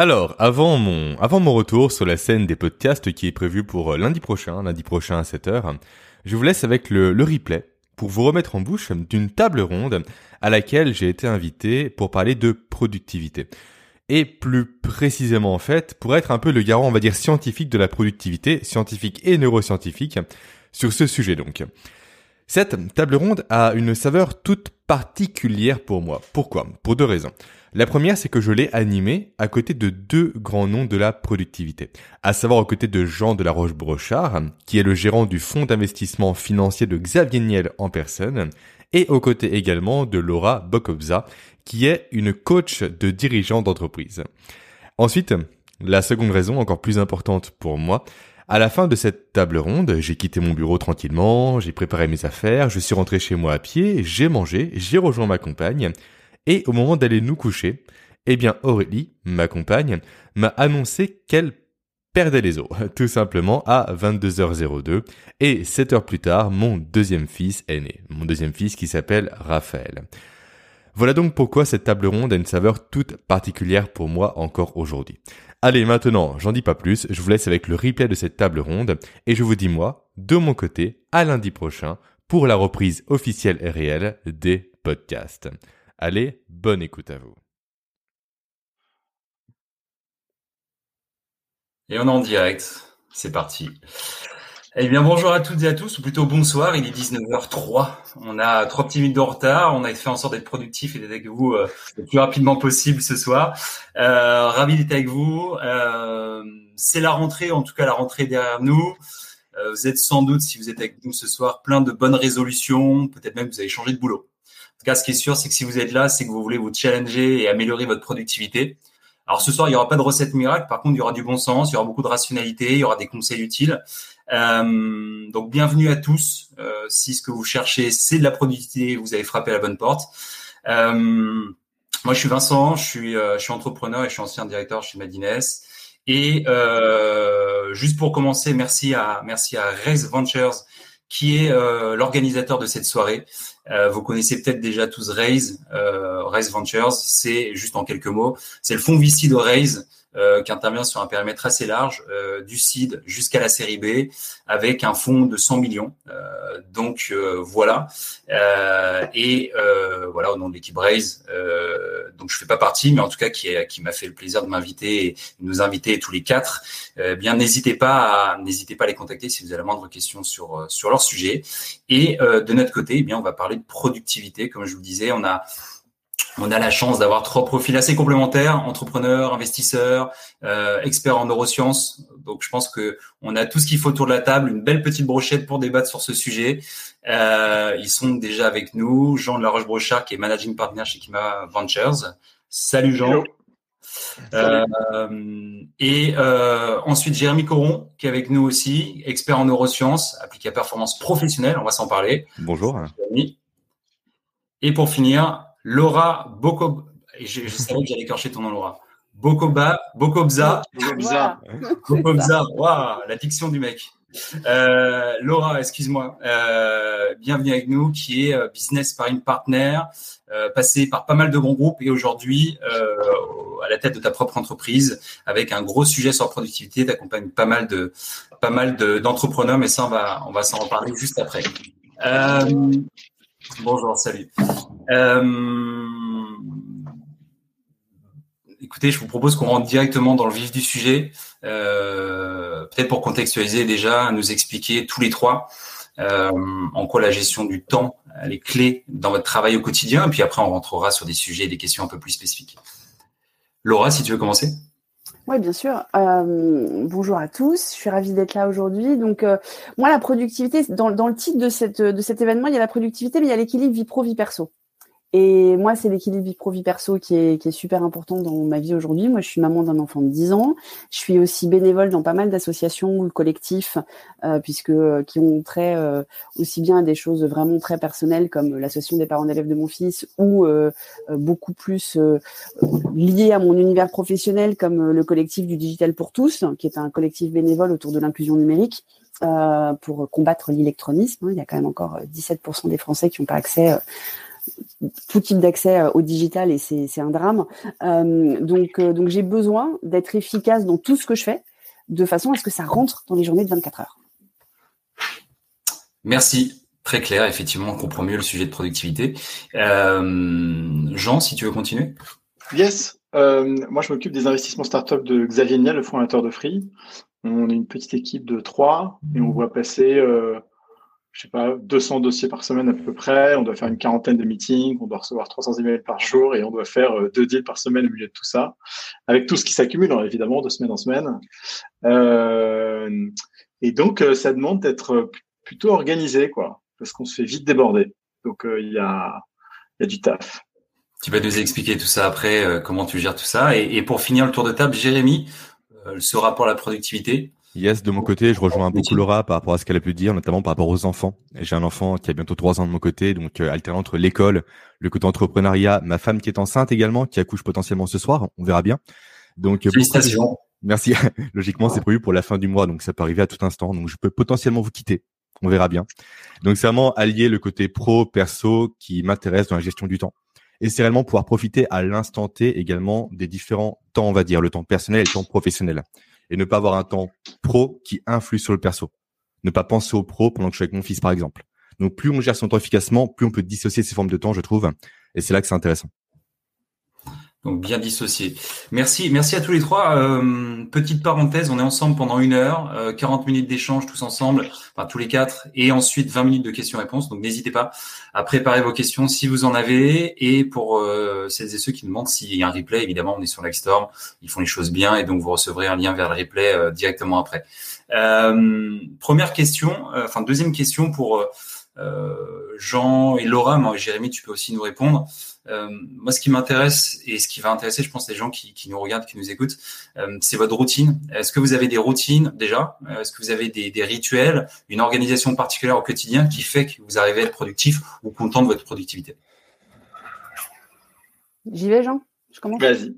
Alors, avant mon, retour sur la scène des podcasts qui est prévu pour euh, lundi prochain, lundi prochain à 7h, je vous laisse avec le, le replay pour vous remettre en bouche d'une table ronde à laquelle j'ai été invité pour parler de productivité. Et plus précisément en fait, pour être un peu le garant, on va dire, scientifique de la productivité, scientifique et neuroscientifique, sur ce sujet donc. Cette table ronde a une saveur toute particulière pour moi. Pourquoi? Pour deux raisons. La première, c'est que je l'ai animée à côté de deux grands noms de la productivité, à savoir aux côtés de Jean de la Roche-Brochard, qui est le gérant du fonds d'investissement financier de Xavier Niel en personne, et aux côtés également de Laura Bokobza, qui est une coach de dirigeants d'entreprise. Ensuite, la seconde raison, encore plus importante pour moi, à la fin de cette table ronde, j'ai quitté mon bureau tranquillement, j'ai préparé mes affaires, je suis rentré chez moi à pied, j'ai mangé, j'ai rejoint ma compagne, et au moment d'aller nous coucher, eh bien Aurélie, ma compagne, m'a annoncé qu'elle perdait les os, tout simplement à 22h02, et 7 heures plus tard, mon deuxième fils est né, mon deuxième fils qui s'appelle Raphaël. Voilà donc pourquoi cette table ronde a une saveur toute particulière pour moi encore aujourd'hui. Allez, maintenant, j'en dis pas plus, je vous laisse avec le replay de cette table ronde, et je vous dis moi, de mon côté, à lundi prochain, pour la reprise officielle et réelle des podcasts. Allez, bonne écoute à vous. Et on est en direct. C'est parti. Eh bien, bonjour à toutes et à tous, ou plutôt bonsoir. Il est 19h03. On a trois petits minutes de retard. On a fait en sorte d'être productif et d'être avec vous euh, le plus rapidement possible ce soir. Euh, ravi d'être avec vous. Euh, c'est la rentrée, en tout cas la rentrée derrière nous. Vous êtes sans doute, si vous êtes avec nous ce soir, plein de bonnes résolutions. Peut-être même que vous avez changé de boulot tout cas, ce qui est sûr, c'est que si vous êtes là, c'est que vous voulez vous challenger et améliorer votre productivité. Alors ce soir, il n'y aura pas de recette miracle. Par contre, il y aura du bon sens, il y aura beaucoup de rationalité, il y aura des conseils utiles. Euh, donc bienvenue à tous. Euh, si ce que vous cherchez, c'est de la productivité, vous avez frappé à la bonne porte. Euh, moi, je suis Vincent, je suis, euh, je suis entrepreneur et je suis ancien directeur chez Madines. Et euh, juste pour commencer, merci à merci à Race Ventures qui est euh, l'organisateur de cette soirée. Euh, vous connaissez peut-être déjà tous Raise, euh, Raise Ventures. C'est juste en quelques mots, c'est le fonds VC de Raise euh, qui intervient sur un périmètre assez large, euh, du seed jusqu'à la série B, avec un fonds de 100 millions. Euh, donc voilà. et voilà au nom de l'équipe Raise. donc je fais pas partie, mais en tout cas qui, qui m'a fait le plaisir de m'inviter et de nous inviter tous les quatre. bien n'hésitez pas à n'hésitez pas à les contacter si vous avez la moindre question sur sur leur sujet. Et de notre côté, eh bien on va parler de productivité, comme je vous le disais, on a on a la chance d'avoir trois profils assez complémentaires entrepreneurs, investisseurs, euh, experts en neurosciences. Donc, je pense que on a tout ce qu'il faut autour de la table, une belle petite brochette pour débattre sur ce sujet. Euh, ils sont déjà avec nous. Jean de la Roche-Brochard, qui est managing partner chez Kima Ventures. Salut Jean. Euh, et euh, ensuite Jérémy Coron qui est avec nous aussi, expert en neurosciences, appliqué à performance professionnelle. On va s'en parler. Bonjour. Et pour finir, Laura Bokob. Je, je savais que j'allais écorcher ton nom, Laura. Bokoba, Bokobza. Bokobza. Bokobza. Waouh, la diction du mec. Euh, Laura, excuse-moi, euh, bienvenue avec nous, qui est euh, business sparring partner, euh, passé par pas mal de grands groupes et aujourd'hui euh, à la tête de ta propre entreprise avec un gros sujet sur la productivité. Tu accompagnes pas mal de pas mal d'entrepreneurs, mais ça on va on va s'en reparler juste après. Euh, Bonjour, salut. Euh, écoutez, je vous propose qu'on rentre directement dans le vif du sujet. Euh, Peut-être pour contextualiser déjà, nous expliquer tous les trois euh, en quoi la gestion du temps elle est clé dans votre travail au quotidien. Et puis après, on rentrera sur des sujets et des questions un peu plus spécifiques. Laura, si tu veux commencer. Oui, bien sûr. Bonjour à tous. Je suis ravie d'être là aujourd'hui. Donc, moi, la productivité, dans, le titre de, de cet événement, il y a la productivité, mais il y a l'équilibre vie pro, vie perso. Et moi, c'est l'équilibre vie pro vie perso qui est, qui est super important dans ma vie aujourd'hui. Moi, je suis maman d'un enfant de 10 ans. Je suis aussi bénévole dans pas mal d'associations ou collectifs, euh, puisque euh, qui ont trait euh, aussi bien à des choses vraiment très personnelles comme l'association des parents d'élèves de mon fils, ou euh, beaucoup plus liées à mon univers professionnel comme le collectif du digital pour tous, qui est un collectif bénévole autour de l'inclusion numérique. Euh, pour combattre l'électronisme. Il y a quand même encore 17% des Français qui n'ont pas accès tout type d'accès au digital et c'est un drame. donc donc j'ai besoin d'être efficace dans tout ce que je fais de façon à ce que ça rentre dans les journées de 24 heures. Merci. Très clair, effectivement, on comprend mieux le sujet de productivité. Euh, Jean, si tu veux continuer. Yes. Euh, moi, je m'occupe des investissements startup de Xavier Niel, le fondateur de Free. On est une petite équipe de trois et on voit passer, euh, je sais pas, 200 dossiers par semaine à peu près. On doit faire une quarantaine de meetings, on doit recevoir 300 emails par jour et on doit faire deux deals par semaine au milieu de tout ça, avec tout ce qui s'accumule, hein, évidemment, de semaine en semaine. et donc, ça demande d'être plutôt organisé, quoi parce qu'on se fait vite déborder. Donc euh, il y, a, du taf. Tu vas nous expliquer tout ça après, euh, comment tu gères tout ça. Et, pour finir le tour de table, Jérémy, euh, ce rapport à la productivité. Yes, de mon côté, je rejoins beaucoup Laura par rapport à ce qu'elle a pu dire, notamment par rapport aux enfants. J'ai un enfant qui a bientôt trois ans de mon côté, donc alternant entre l'école, le côté entrepreneuriat, ma femme qui est enceinte également, qui accouche potentiellement ce soir, on verra bien. Donc félicitations. Merci. Logiquement, c'est prévu pour la fin du mois, donc ça peut arriver à tout instant. Donc je peux potentiellement vous quitter on verra bien. Donc c'est vraiment allier le côté pro, perso qui m'intéresse dans la gestion du temps. Et c'est réellement pouvoir profiter à l'instant T également des différents temps, on va dire, le temps personnel et le temps professionnel. Et ne pas avoir un temps pro qui influe sur le perso. Ne pas penser au pro pendant que je suis avec mon fils, par exemple. Donc plus on gère son temps efficacement, plus on peut dissocier ces formes de temps, je trouve. Et c'est là que c'est intéressant. Donc bien dissocié. Merci, merci à tous les trois. Euh, petite parenthèse, on est ensemble pendant une heure, 40 euh, minutes d'échange tous ensemble, enfin tous les quatre, et ensuite 20 minutes de questions-réponses. Donc n'hésitez pas à préparer vos questions si vous en avez. Et pour euh, celles et ceux qui demandent s'il y a un replay, évidemment, on est sur Lightstorm, ils font les choses bien, et donc vous recevrez un lien vers le replay directement après. première question, enfin deuxième question pour Jean et Laura, moi Jérémy, tu peux aussi nous répondre. Euh, moi, ce qui m'intéresse et ce qui va intéresser, je pense, les gens qui, nous regardent, qui nous écoutent, euh, c'est votre routine. Est-ce que vous avez des routines déjà? Est-ce que vous avez des, rituels, une organisation particulière au quotidien qui fait que vous arrivez à être productif ou content de votre productivité? J'y vais, Jean Je commence Vas-y.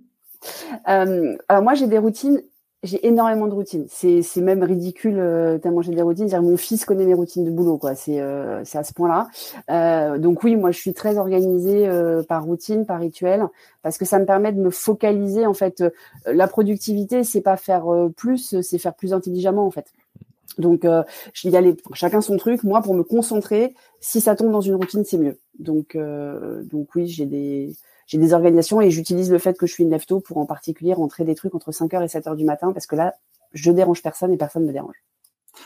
Euh, alors moi, j'ai des routines j'ai énormément de routines. C'est, même ridicule euh, tellement j'ai des routines. mon fils connaît mes routines de boulot, quoi. C'est, euh, à ce point-là. Euh, donc oui, moi je suis très organisée euh, par routine, par rituel, parce que ça me permet de me focaliser. En fait, la productivité, c'est pas faire plus, c'est faire plus intelligemment, en fait. Donc y a les, chacun son truc. Moi, pour me concentrer, si ça tombe dans une routine, c'est mieux. Donc oui, j'ai des j'ai des organisations et j'utilise le fait que je suis une lefto pour en particulier rentrer des trucs entre 5h et 7h du matin parce que là, je dérange personne et personne ne me dérange.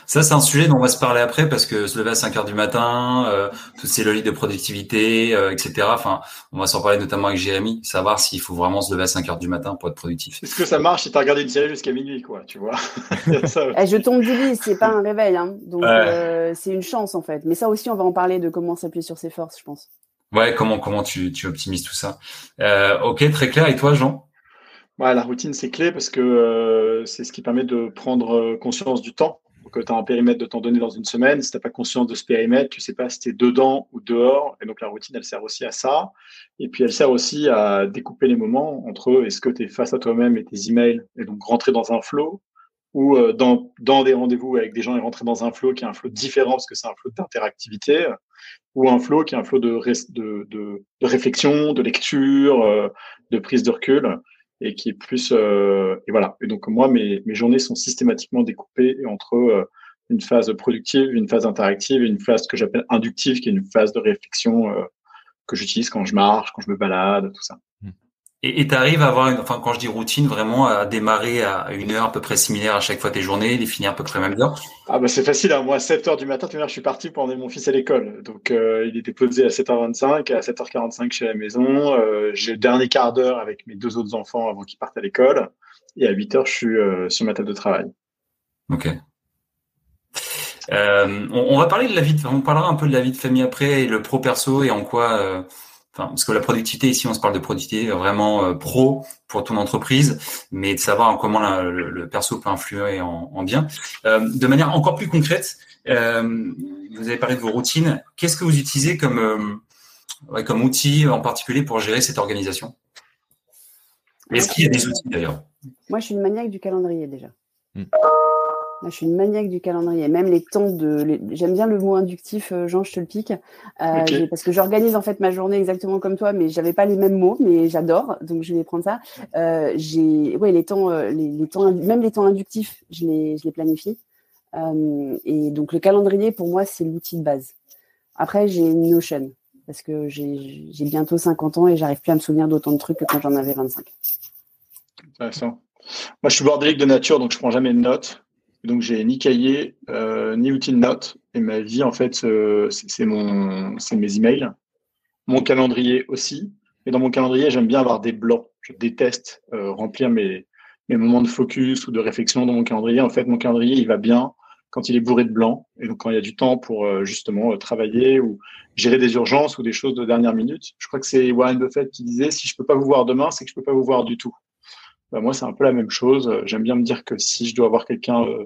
Ça, c'est un sujet dont on va se parler après parce que se lever à 5 heures du matin, euh, toutes ces logiques de productivité, euh, etc. Enfin, on va s'en parler notamment avec Jérémy, savoir s'il faut vraiment se lever à 5 heures du matin pour être productif. Est-ce que ça marche si tu as regardé une série jusqu'à minuit, quoi, tu vois? Eh, Je tombe du lit, c'est pas un réveil, hein. donc euh, c'est une chance en fait. Mais ça aussi, on va en parler de comment s'appuyer sur ses forces, je pense. Ouais, comment comment tu, tu optimises tout ça? Euh, Ok, très clair. Et toi, Jean? Ouais, La routine, c'est clé parce que euh, c'est ce qui permet de prendre euh, conscience du temps. Donc, tu as un périmètre de temps donné dans une semaine. Si tu n'as pas conscience de ce périmètre, tu sais pas si tu es dedans ou dehors. Et donc, la routine, elle sert aussi à ça. Et puis, elle sert aussi à découper les moments entre est-ce que tu es face à toi-même et tes emails et donc rentrer dans un flow ou dans, dans des rendez-vous avec des gens et rentrer dans un flow qui est un flow différent parce que c'est un flow d'interactivité ou un flow qui est un flow de, réflexion, de lecture, euh, de prise de recul, et qui est plus euh, et voilà. Et donc moi, mes, journées sont systématiquement découpées entre euh, une phase productive, une phase interactive et une phase que j'appelle inductive, qui est une phase de réflexion que j'utilise quand je marche, quand je me balade, tout ça. Et tu arrives à avoir, une, enfin quand je dis routine, vraiment à démarrer à une heure à peu près similaire à chaque fois tes journées, les finir à peu près même heure Ah bah c'est facile, hein. moi à 7h du matin, je suis parti pour emmener mon fils à l'école. Donc euh, il était posé à 7h25, à 7h45 chez la maison. Euh, j'ai le dernier quart d'heure avec mes deux autres enfants avant qu'ils partent à l'école. Et à 8h, je suis euh, sur ma table de travail. Ok. On, on, va parler de la vie, de, on parlera un peu de la vie de famille après et le pro perso et en quoi parce que la productivité ici, on se parle de productivité vraiment euh, pro pour ton entreprise, mais de savoir comment le, perso peut influer en, bien. Euh, de manière encore plus concrète, euh, vous avez parlé de vos routines. Qu'est-ce que vous utilisez comme comme outil en particulier pour gérer cette organisation? Est-ce qu'il y a des outils d'ailleurs? Moi, je suis une maniaque du calendrier déjà. Je suis une maniaque du calendrier. Même les temps de. J'aime bien le mot inductif, euh, Jean, je te le pique. Euh, parce que j'organise en fait ma journée exactement comme toi, mais j'avais pas les mêmes mots, mais j'adore, donc je vais prendre ça. Euh, j'ai, ouais, les temps, les, les, temps, même les temps inductifs, je les, je les planifie. Euh, et donc le calendrier, pour moi, c'est l'outil de base. Après, j'ai une Notion parce que j'ai bientôt 50 ans et j'arrive plus à me souvenir d'autant de trucs que quand j'en avais 25. Intéressant. Moi, je suis bordélique de nature, donc je prends jamais de notes. Donc, j'ai ni cahier, euh, ni outil de notes. Et ma vie, en fait, euh, c'est mes emails. Mon calendrier aussi. Et dans mon calendrier, j'aime bien avoir des blancs. Je déteste euh, remplir mes, moments de focus ou de réflexion dans mon calendrier. En fait, mon calendrier, il va bien quand il est bourré de blanc. Et donc, quand il y a du temps pour justement travailler ou gérer des urgences ou des choses de dernière minute. Je crois que c'est Warren Buffett qui disait, si je peux pas vous voir demain, c'est que je peux pas vous voir du tout. Bah, moi, c'est un peu la même chose. J'aime bien me dire que si je dois voir quelqu'un euh,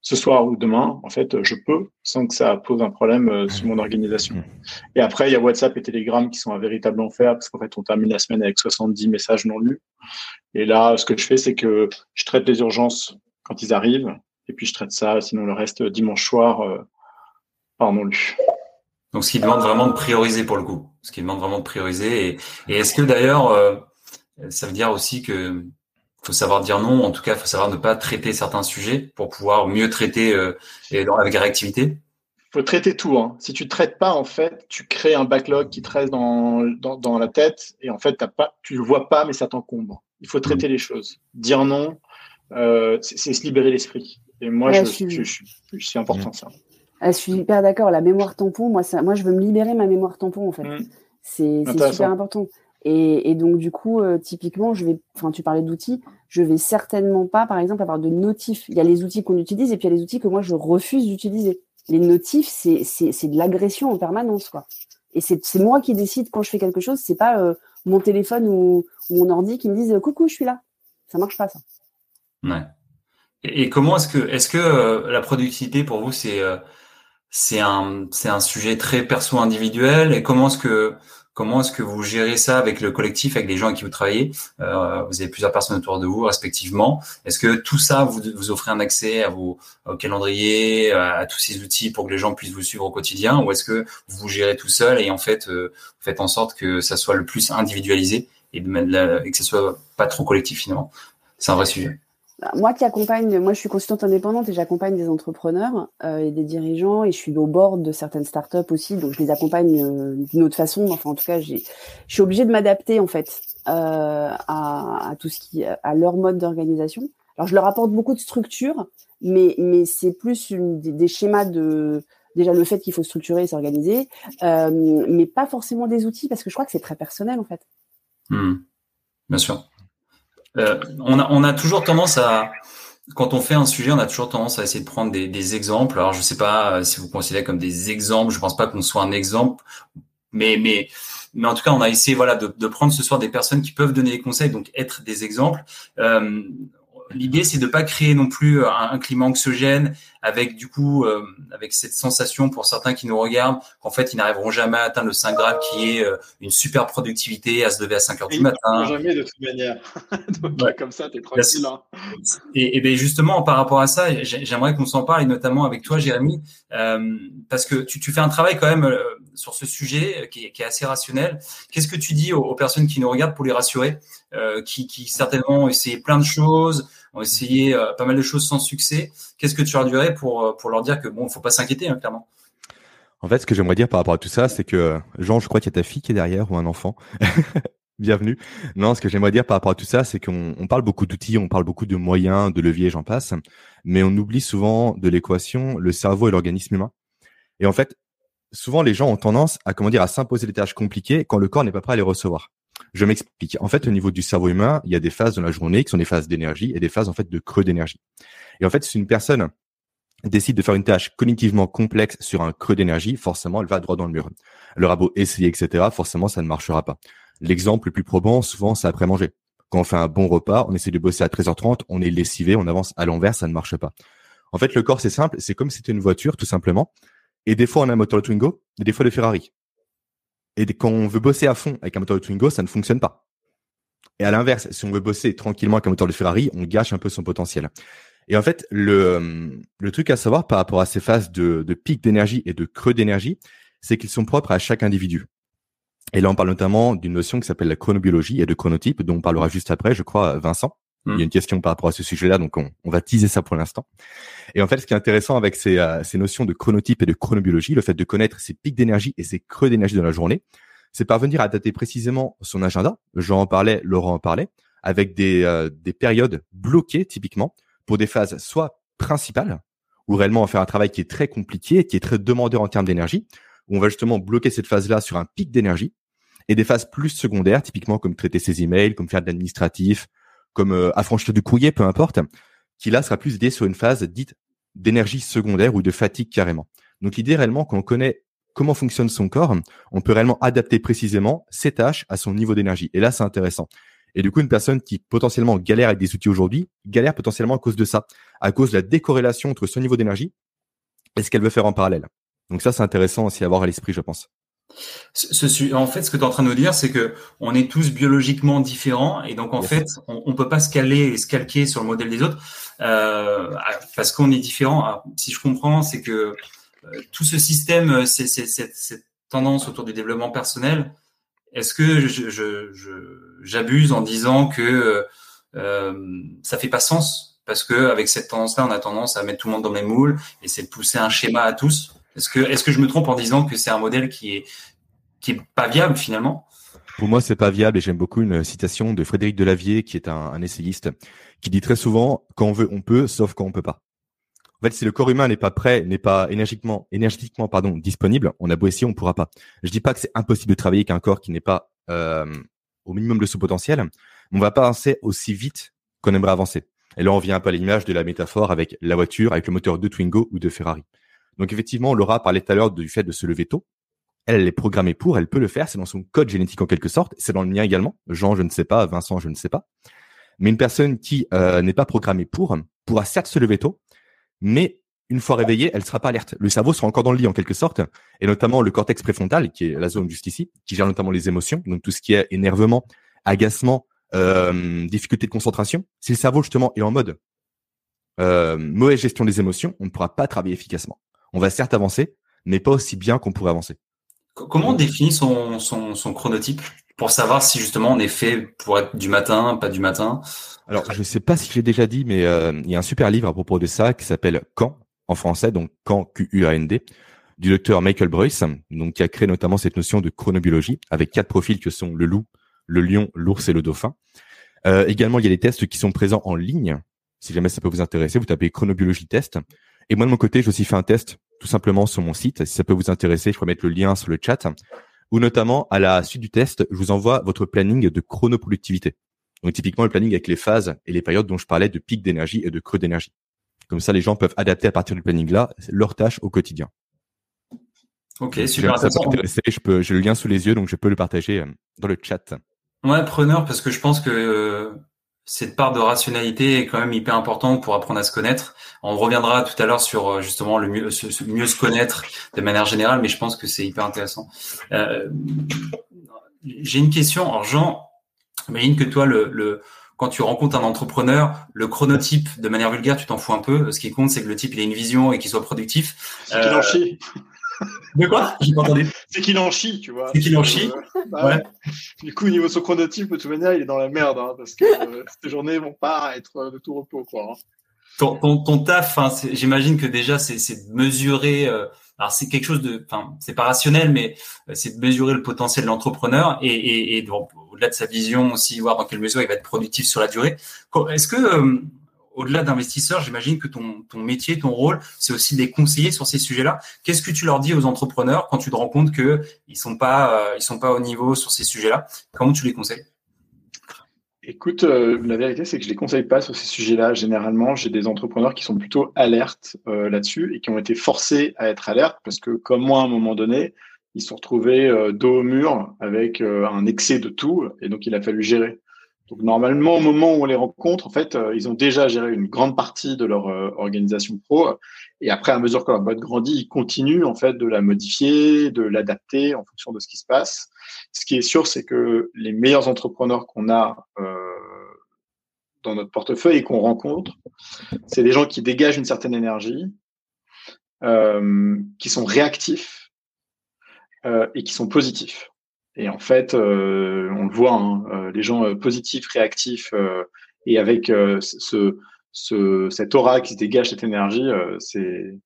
ce soir ou demain, en fait, je peux sans que ça pose un problème euh, sur mon organisation. Et après, il y a WhatsApp et Telegram qui sont un véritable enfer parce qu'en fait, on termine la semaine avec 70 messages non lus. Et là, ce que je fais, c'est que je traite les urgences quand ils arrivent et puis je traite ça, sinon le reste dimanche soir euh, par non lu. Donc, ce qui demande vraiment de prioriser pour le coup. Ce qui demande vraiment de prioriser. Et, et est-ce que d'ailleurs, euh, ça veut dire aussi que faut savoir dire non. En tout cas, il faut savoir ne pas traiter certains sujets pour pouvoir mieux traiter euh, et avec réactivité. faut traiter tout. Hein. Si tu traites pas, en fait, tu crées un backlog qui te reste dans, dans, dans la tête et en fait, t'as pas, tu le vois pas, mais ça t'encombre. Il faut traiter mmh. les choses. Dire non, euh, c'est se libérer l'esprit. Et moi, ouais, je, je, je, je, je suis important mmh. ça. Ah, je suis hyper d'accord. La mémoire tampon, moi, ça, moi, je veux me libérer ma mémoire tampon, en fait. Mmh. C'est super important. Et, donc, du coup, euh, typiquement, je vais, enfin, tu parlais d'outils, je vais certainement pas, par exemple, avoir de notifs. Il y a les outils qu'on utilise et puis il y a les outils que moi, je refuse d'utiliser. Les notifs, c'est, de l'agression en permanence, quoi. Et c'est, moi qui décide quand je fais quelque chose, c'est pas euh, mon téléphone ou, mon ordi qui me disent coucou, je suis là. Ça marche pas, ça. Ouais. Et, comment est-ce que, est-ce que euh, la productivité pour vous, c'est, euh, c'est un, c'est un sujet très perso individuel? Et comment est-ce que, Comment est-ce que vous gérez ça avec le collectif, avec les gens avec qui vous travaillez? Euh, Vous avez plusieurs personnes autour de vous, respectivement. Est-ce que tout ça, vous, vous offrez un accès à vos au calendrier, à, tous ces outils pour que les gens puissent vous suivre au quotidien? Ou est-ce que vous gérez tout seul et en fait, euh, faites en sorte que ça soit le plus individualisé et, et que ça soit pas trop collectif finalement? C'est un vrai sujet. Bah, moi qui accompagne, moi je suis consultante indépendante et j'accompagne des entrepreneurs euh, et des dirigeants et je suis au bord de certaines startups aussi, donc je les accompagne euh, d'une autre façon. Enfin, en tout cas, je suis obligée de m'adapter en fait euh, à, à, tout ce qui, à leur mode d'organisation. Alors je leur apporte beaucoup de structure, mais mais c'est plus une, des, des, schémas de déjà le fait qu'il faut structurer et s'organiser, euh, mais pas forcément des outils parce que je crois que c'est très personnel en fait. Mmh. Bien sûr. Euh, on, a, on a toujours tendance à, quand on fait un sujet, on a toujours tendance à essayer de prendre des, exemples. Alors, je sais pas euh, si vous considérez comme des exemples. Je pense pas qu'on soit un exemple, mais mais mais en tout cas, on a essayé voilà de, de, prendre ce soir des personnes qui peuvent donner des conseils, donc être des exemples. Euh, L'idée, c'est de pas créer non plus un, un climat anxiogène avec du coup, euh, avec cette sensation pour certains qui nous regardent qu'en fait, ils n'arriveront jamais à atteindre le 5 Graal qui est euh, une super productivité, à se lever à 5 heures du matin. Jamais de toute manière. Donc, ouais. comme ça, t'es tranquille. Hein. Et, et bien justement, par rapport à ça, j'aimerais qu'on s'en parle, et notamment avec toi, Jérémy, euh, parce que tu, tu, fais un travail quand même euh, sur ce sujet qui est, qui est assez rationnel. Qu'est-ce que tu dis aux, personnes qui nous regardent pour les rassurer, euh, qui, certainement ont essayé plein de choses, ont essayé euh, pas mal de choses sans succès? Qu'est-ce que tu leur dirais pour, euh, pour leur dire que bon, faut pas s'inquiéter, hein, clairement? En fait, ce que j'aimerais dire par rapport à tout ça, c'est que Jean, je crois qu'il y a ta fille qui est derrière ou un enfant. Bienvenue. Non, ce que j'aimerais dire par rapport à tout ça, c'est qu'on on parle beaucoup d'outils, on parle beaucoup de moyens, de leviers, j'en passe, mais on oublie souvent de l'équation le cerveau et l'organisme humain. Et en fait, souvent les gens ont tendance à comment dire à s'imposer des tâches compliquées quand le corps n'est pas prêt à les recevoir. Je m'explique. En fait, au niveau du cerveau humain, il y a des phases dans la journée qui sont des phases d'énergie et des phases en fait de creux d'énergie. Et en fait, si une personne décide de faire une tâche cognitivement complexe sur un creux d'énergie, forcément, elle va droit dans le mur. Aura beau essayer, etc., forcément, ça ne marchera pas. L'exemple le plus probant, souvent, c'est après manger. Quand on fait un bon repas, on essaie de bosser à 13h30, on est lessivé, on avance à l'envers, ça ne marche pas. En fait, le corps, c'est simple, c'est comme si c'était une voiture, tout simplement. Et des fois, on a un moteur de Twingo, et des fois de Ferrari. Et quand on veut bosser à fond avec un moteur de Twingo, ça ne fonctionne pas. Et à l'inverse, si on veut bosser tranquillement avec un moteur de Ferrari, on gâche un peu son potentiel. Et en fait, le, le truc à savoir par rapport à ces phases de, de pic d'énergie et de creux d'énergie, c'est qu'ils sont propres à chaque individu. Et là, on parle notamment d'une notion qui s'appelle la chronobiologie et de chronotype, dont on parlera juste après, je crois, Vincent. Il y a hmm. une question par rapport à ce sujet-là, donc on, on, va teaser ça pour l'instant. Et en fait, ce qui est intéressant avec ces, euh, ces notions de chronotype et de chronobiologie, le fait de connaître ces pics d'énergie et ces creux d'énergie dans la journée, c'est parvenir à dater précisément son agenda. Jean en parlait, Laurent en parlait, avec des, euh, des périodes bloquées typiquement pour des phases soit principales, où réellement on va faire un travail qui est très compliqué, qui est très demandeur en termes d'énergie, où on va justement bloquer cette phase-là sur un pic d'énergie, et des phases plus secondaires, typiquement comme traiter ses emails, comme faire de l'administratif, comme euh, affranchir du courrier, peu importe, qui là sera plus lié sur une phase dite d'énergie secondaire ou de fatigue carrément. Donc l'idée réellement, quand on connaît comment fonctionne son corps, on peut réellement adapter précisément ses tâches à son niveau d'énergie. Et là, c'est intéressant. Et du coup, une personne qui potentiellement galère avec des outils aujourd'hui, galère potentiellement à cause de ça, à cause de la décorrélation entre son niveau d'énergie et ce qu'elle veut faire en parallèle. Donc ça, c'est intéressant aussi à avoir à l'esprit, je pense. Ce, en fait, ce que tu es en train de nous dire, c'est que on est tous biologiquement différents et donc en fait, on, on peut pas se caler et se calquer sur le modèle des autres euh, parce qu'on est différents. si je comprends, c'est que euh, tout ce système, euh, c'est cette tendance autour du développement personnel. Est-ce que j'abuse je, je, en disant que euh, ça fait pas sens? Parce que avec cette tendance-là, on a tendance à mettre tout le monde dans les moules et c'est de pousser un schéma à tous. Est-ce que, je me trompe en disant que c'est un modèle qui est, pas viable finalement? Pour moi, c'est pas viable et j'aime beaucoup une citation de Frédéric Delavier, qui est un, essayiste, qui dit très souvent quand on veut, on peut, sauf quand on peut pas. En fait, si le corps humain n'est pas prêt, n'est pas énergiquement, énergétiquement pardon, disponible, on a beau essayer, on pourra pas. Je dis pas que c'est impossible de travailler avec un corps qui n'est pas euh, au minimum de son potentiel, on va pas avancer aussi vite qu'on aimerait avancer. Et là, on vient un peu à l'image de la métaphore avec la voiture, avec le moteur de Twingo ou de Ferrari. Donc effectivement, Laura parlait tout à l'heure du fait de se lever tôt. Elle, est programmée pour, elle peut le faire, c'est dans son code génétique en quelque sorte, c'est dans le mien également. Jean, je ne sais pas, Vincent, je ne sais pas. Mais une personne qui euh, n'est pas programmée pour pourra certes se lever tôt, mais une fois réveillée, elle sera pas alerte. Le cerveau sera encore dans le lit en quelque sorte, et notamment le cortex préfrontal, qui est la zone juste ici, qui gère notamment les émotions, donc tout ce qui est énervement, agacement, euh, difficulté de concentration. Si le cerveau justement est en mode euh, mauvaise gestion des émotions, on ne pourra pas travailler efficacement on va certes avancer, mais pas aussi bien qu'on pourrait avancer. Comment on définit son, son, chronotype pour savoir si justement on est fait pour être du matin, pas du matin? Alors, je ne sais pas si je l'ai déjà dit, mais euh, il y a un super livre à propos de ça qui s'appelle Quand en français, donc Quand Q-U-A-N-D, du docteur Michael Bruce, donc qui a créé notamment cette notion de chronobiologie avec quatre profils que sont le loup, le lion, l'ours et le dauphin. Euh, également, il y a des tests qui sont présents en ligne. Si jamais ça peut vous intéresser, vous tapez chronobiologie test et moi, de mon côté, j'ai aussi fait un test tout simplement sur mon site. Si ça peut vous intéresser, je pourrais mettre le lien sur le chat. Ou notamment, à la suite du test, je vous envoie votre planning de chronoproductivité. Donc, typiquement, le planning avec les phases et les périodes dont je parlais de pic d'énergie et de creux d'énergie. Comme ça, les gens peuvent adapter à partir du planning-là leurs tâches au quotidien. Ok, super. Si ça peut intéresser, je peux, j'ai le lien sous les yeux, donc je peux le partager euh, dans le chat. Ouais, preneur, parce que je pense que euh, cette part de rationalité est quand même hyper importante pour apprendre à se connaître. On reviendra tout à l'heure sur euh, justement le mieux se, mieux se connaître de manière générale, mais je pense que c'est hyper intéressant. Euh, J'ai une question. Alors Jean, imagine que toi, le, le, quand tu rencontres un entrepreneur, le chronotype, de manière vulgaire, tu t'en fous un peu. Ce qui compte, c'est que le type il ait une vision et qu'il soit productif. De quoi J'ai pas entendu. C'est qu'il en chie, tu vois. C'est qu'il en chie. Euh, bah ouais. Du coup, au niveau de son chronotype, de toute manière, il est dans la merde, hein, parce que euh, ces journées vont pas être euh, de tout repos, quoi. Hein. Ton, ton, ton taf, hein, j'imagine que déjà, c'est de mesurer. Euh, alors, c'est quelque chose de, enfin, c'est pas rationnel, mais c'est de mesurer le potentiel de l'entrepreneur et, et, et au-delà de sa vision aussi, voir dans quelle mesure il va être productif sur la durée. Est-ce que au-delà d'investisseurs, j'imagine que ton, métier, ton rôle, c'est aussi de les conseiller sur ces sujets-là. Qu'est-ce que tu leur dis aux entrepreneurs quand tu te rends compte que ils sont pas, euh, sont pas au niveau sur ces sujets-là? Comment tu les conseilles? Écoute, euh, la vérité, c'est que je les conseille pas sur ces sujets-là. Généralement, j'ai des entrepreneurs qui sont plutôt alertes euh, là-dessus et qui ont été forcés à être alertes parce que, comme moi, à un moment donné, ils se sont retrouvés dos au mur avec un excès de tout et donc il a fallu gérer. Donc normalement, au moment où on les rencontre, en fait, euh, ils ont déjà géré une grande partie de leur euh, organisation pro. Et après, à mesure que leur boîte grandit, ils continuent en fait de la modifier, de l'adapter en fonction de ce qui se passe. Ce qui est sûr, c'est que les meilleurs entrepreneurs qu'on a euh, dans notre portefeuille et qu'on rencontre, c'est des gens qui dégagent une certaine énergie, euh, qui sont réactifs euh, et qui sont positifs. Et en fait, euh, on le voit, hein, les gens positifs, réactifs et avec ce, ce, cette aura qui se dégage, cette énergie, c'est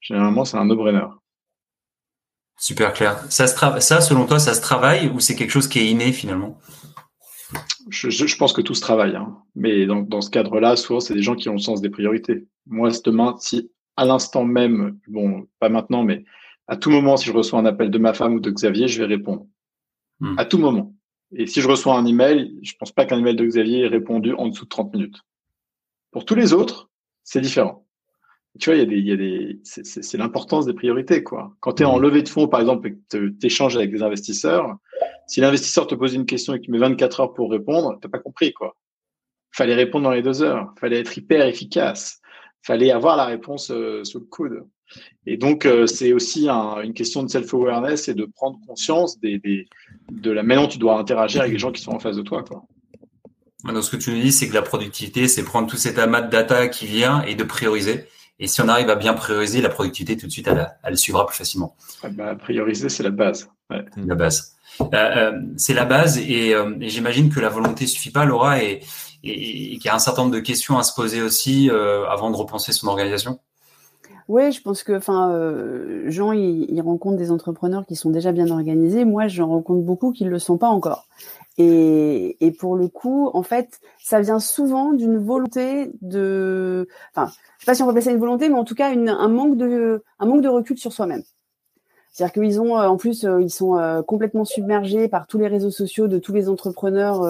généralement c'est un no-brainer. Super clair. Ça, se ça, selon toi, ça se travaille ou c'est quelque chose qui est inné finalement? Je, je, pense que tout se travaille. Hein. Mais dans, dans ce cadre-là, souvent, c'est des gens qui ont le sens des priorités. Moi, demain, si à l'instant même, bon, pas maintenant, mais à tout moment, si je reçois un appel de ma femme ou de Xavier, je vais répondre. Hmm. À tout moment. Et si je reçois un email, je pense pas qu'un email de Xavier ait répondu en dessous de 30 minutes. Pour tous les autres, c'est différent. Tu vois, il y a des, il y a des, c'est l'importance des priorités, quoi. Quand tu es en hmm. levée de fonds, par exemple, et que tu échanges avec des investisseurs, si l'investisseur te pose une question et qu'il met 24 heures pour répondre, t'as pas compris, quoi. Fallait répondre dans les deux heures. Fallait être hyper efficace. Fallait avoir la réponse euh, sous le coude. Et donc, euh, c'est aussi une question de self-awareness et de prendre conscience des, de la manière dont tu dois interagir avec les gens qui sont en face de toi, quoi. Donc, ce que tu nous dis, c'est que la productivité, c'est prendre tout cet amas de data qui vient et de prioriser. Et si on arrive à bien prioriser, la productivité, tout de suite, elle, elle suivra plus facilement. bah, prioriser, c'est la base. Ouais. La base. Euh, euh, c'est la base euh, et, j'imagine que la volonté suffit pas, Laura, et, et, qu'il y a un certain nombre de questions à se poser aussi avant de repenser son organisation. Oui, je pense que, enfin, Jean, il, rencontre des entrepreneurs qui sont déjà bien organisés. Moi, j'en rencontre beaucoup qui ne le sont pas encore. Et, et, pour le coup, en fait, ça vient souvent d'une volonté de, enfin, je sais pas si on peut appeler ça une volonté, mais en tout cas, une, un manque de, un manque de recul sur soi-même. C'est-à-dire qu'ils ont, euh, en plus, euh, ils sont euh, complètement submergés par tous les réseaux sociaux de tous les entrepreneurs.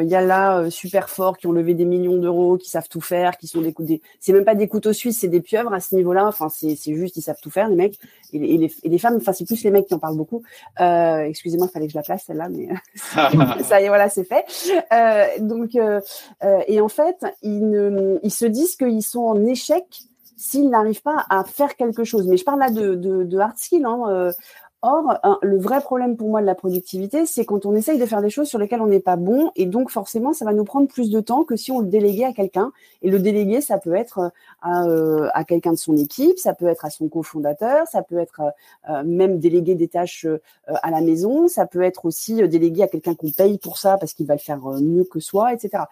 Il y a là super forts qui ont levé des millions d'euros, qui savent tout faire, qui sont des, des c'est même pas des couteaux suisses, c'est des pieuvres à ce niveau-là. Enfin, c'est juste, ils savent tout faire, les mecs et les, et les, femmes. Enfin, c'est plus les mecs qui en parlent beaucoup. Euh, Excusez-moi, il fallait que je la place celle-là, mais ça y est, voilà, c'est fait. Euh, donc, et en fait, ils, ne, ils se disent qu'ils sont en échec s'ils n'arrivent pas à faire quelque chose. Mais je parle là de, de, de hard skill. Hein, Or, le vrai problème pour moi de la productivité, c'est quand on essaye de faire des choses sur lesquelles on n'est pas bon, et donc forcément, ça va nous prendre plus de temps que si on le déléguait à quelqu'un. Et le déléguer, ça peut être euh, à, euh, à quelqu'un de son équipe, ça peut être à son cofondateur, ça peut être euh, même déléguer des tâches à la maison, ça peut être aussi délégué à quelqu'un qu'on paye pour ça parce qu'il va le faire mieux que soi, etc.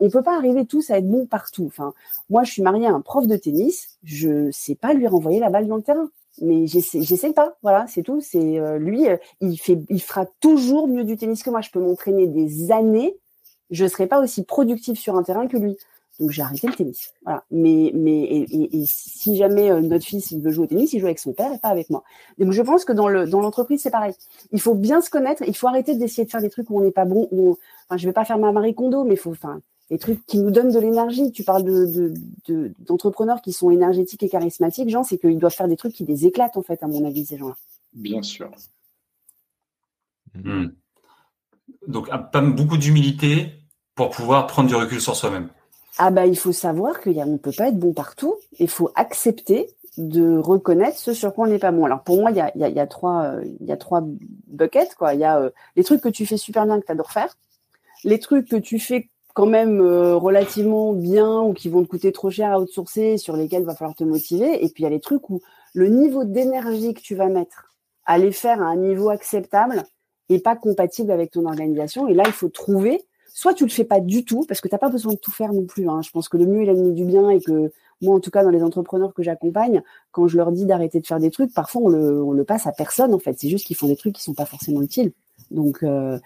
on peut pas arriver tous à être bon partout. Enfin, moi, je suis mariée à un prof de tennis, je sais pas lui renvoyer la balle dans le terrain mais j'essaie pas. Voilà, c'est tout. C'est euh, lui, euh, il fait, il fera toujours mieux du tennis que moi. Je peux m'entraîner des années, je serai pas aussi productif sur un terrain que lui. Donc j'ai arrêté le tennis. Voilà. Mais mais et, si jamais euh, notre fils il veut jouer au tennis, il joue avec son père et pas avec moi. Donc je pense que dans le dans l'entreprise c'est pareil. Il faut bien se connaître. Il faut arrêter d'essayer de faire des trucs où on n'est pas bon. Où enfin je vais pas faire ma Marie Kondo, mais faut enfin des trucs qui nous donnent de l'énergie. Tu parles de, d'entrepreneurs qui sont énergétiques et charismatiques, Jean, c'est qu'ils doivent faire des trucs qui les éclatent, en fait, à mon avis, ces gens-là. Bien sûr. Hmm. Donc, pas beaucoup d'humilité pour pouvoir prendre du recul sur soi-même. Ah bah il faut savoir qu'on ne peut pas être bon partout. Il faut accepter de reconnaître ce sur quoi on n'est pas bon. Alors pour moi, il y a, y, a, trois, il y a trois buckets. Quoi. Il y a euh, les trucs que tu fais super bien que tu adores faire, les trucs que tu fais quand même euh, relativement bien ou qui vont te coûter trop cher à outsourcer, sur lesquels il va falloir te motiver. Et puis il y a les trucs où le niveau d'énergie que tu vas mettre à les faire à un niveau acceptable est pas compatible avec ton organisation. Et là, il faut trouver. Soit tu le fais pas du tout, parce que tu n'as pas besoin de tout faire non plus. Hein. Je pense que le mieux est l'ennemi du bien et que moi, en tout cas, dans les entrepreneurs que j'accompagne, quand je leur dis d'arrêter de faire des trucs, parfois on le, on le passe à personne en fait. C'est juste qu'ils font des trucs qui sont pas forcément utiles donc euh,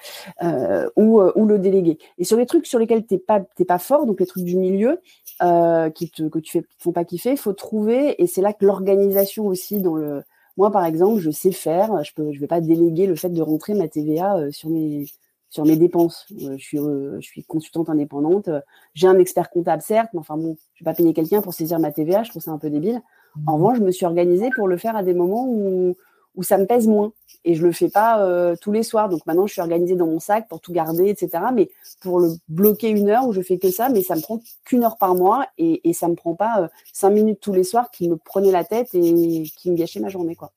euh, ou, euh, ou le délégué. Et sur les trucs sur lesquels t'es pas t'es pas fort, donc les trucs du milieu qui te que tu fais font pas kiffer, faut trouver et c'est là que l'organisation aussi dans le moi par exemple je sais faire, je peux je vais pas déléguer le fait de rentrer ma TVA sur mes sur mes dépenses. je suis je suis consultante indépendante, j'ai un expert comptable certes, mais enfin bon, je vais pas payer quelqu'un pour saisir ma TVA, je trouve ça un peu débile. En mmh. revanche, je me suis organisée pour le faire à des moments où où ça me pèse moins. Et je le fais pas euh, tous les soirs. Donc maintenant, je suis organisée dans mon sac pour tout garder, etc. Mais pour le bloquer une heure où je fais que ça, mais ça me prend qu'une heure par mois et, et ça me prend pas euh, cinq minutes tous les soirs qui me prenaient la tête et qui me gâchaient ma journée, quoi.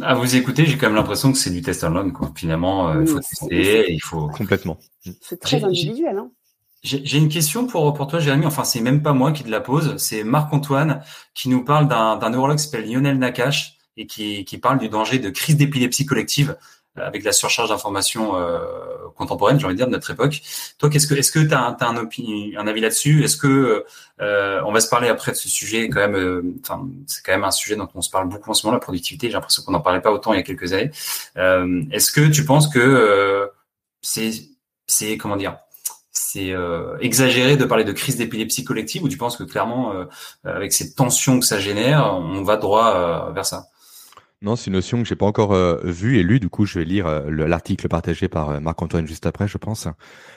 À vous écouter, j'ai quand même l'impression que c'est du test and learn, quoi. Finalement, euh, il faut tester, il faut complètement. C'est très individuel, hein. J'ai une question pour, pour toi, Jérémy. Enfin, c'est même pas moi qui te la pose. C'est Marc-Antoine qui nous parle d'un neurologue qui s'appelle Lionel Nakache et qui, qui parle du danger de crise d'épilepsie collective euh, avec la surcharge d'informations euh, contemporaine, j'ai envie de dire, de notre époque. Toi, qu'est-ce que, est-ce que tu as, un, un avis là-dessus? Est-ce que euh, on va se parler après de ce sujet quand même euh, c'est quand même un sujet dont on se parle beaucoup en ce moment, la productivité. J'ai l'impression qu'on n'en parlait pas autant il y a quelques années. Euh, est-ce que tu penses que c'est, c'est comment dire c'est exagéré de parler de crise d'épilepsie collective ou tu penses que clairement, avec cette tension que ça génère, on va droit vers ça? Non, c'est une notion que j'ai pas encore euh, vue et lue. Du coup, je vais lire euh, l'article partagé par euh, Marc-Antoine juste après, je pense.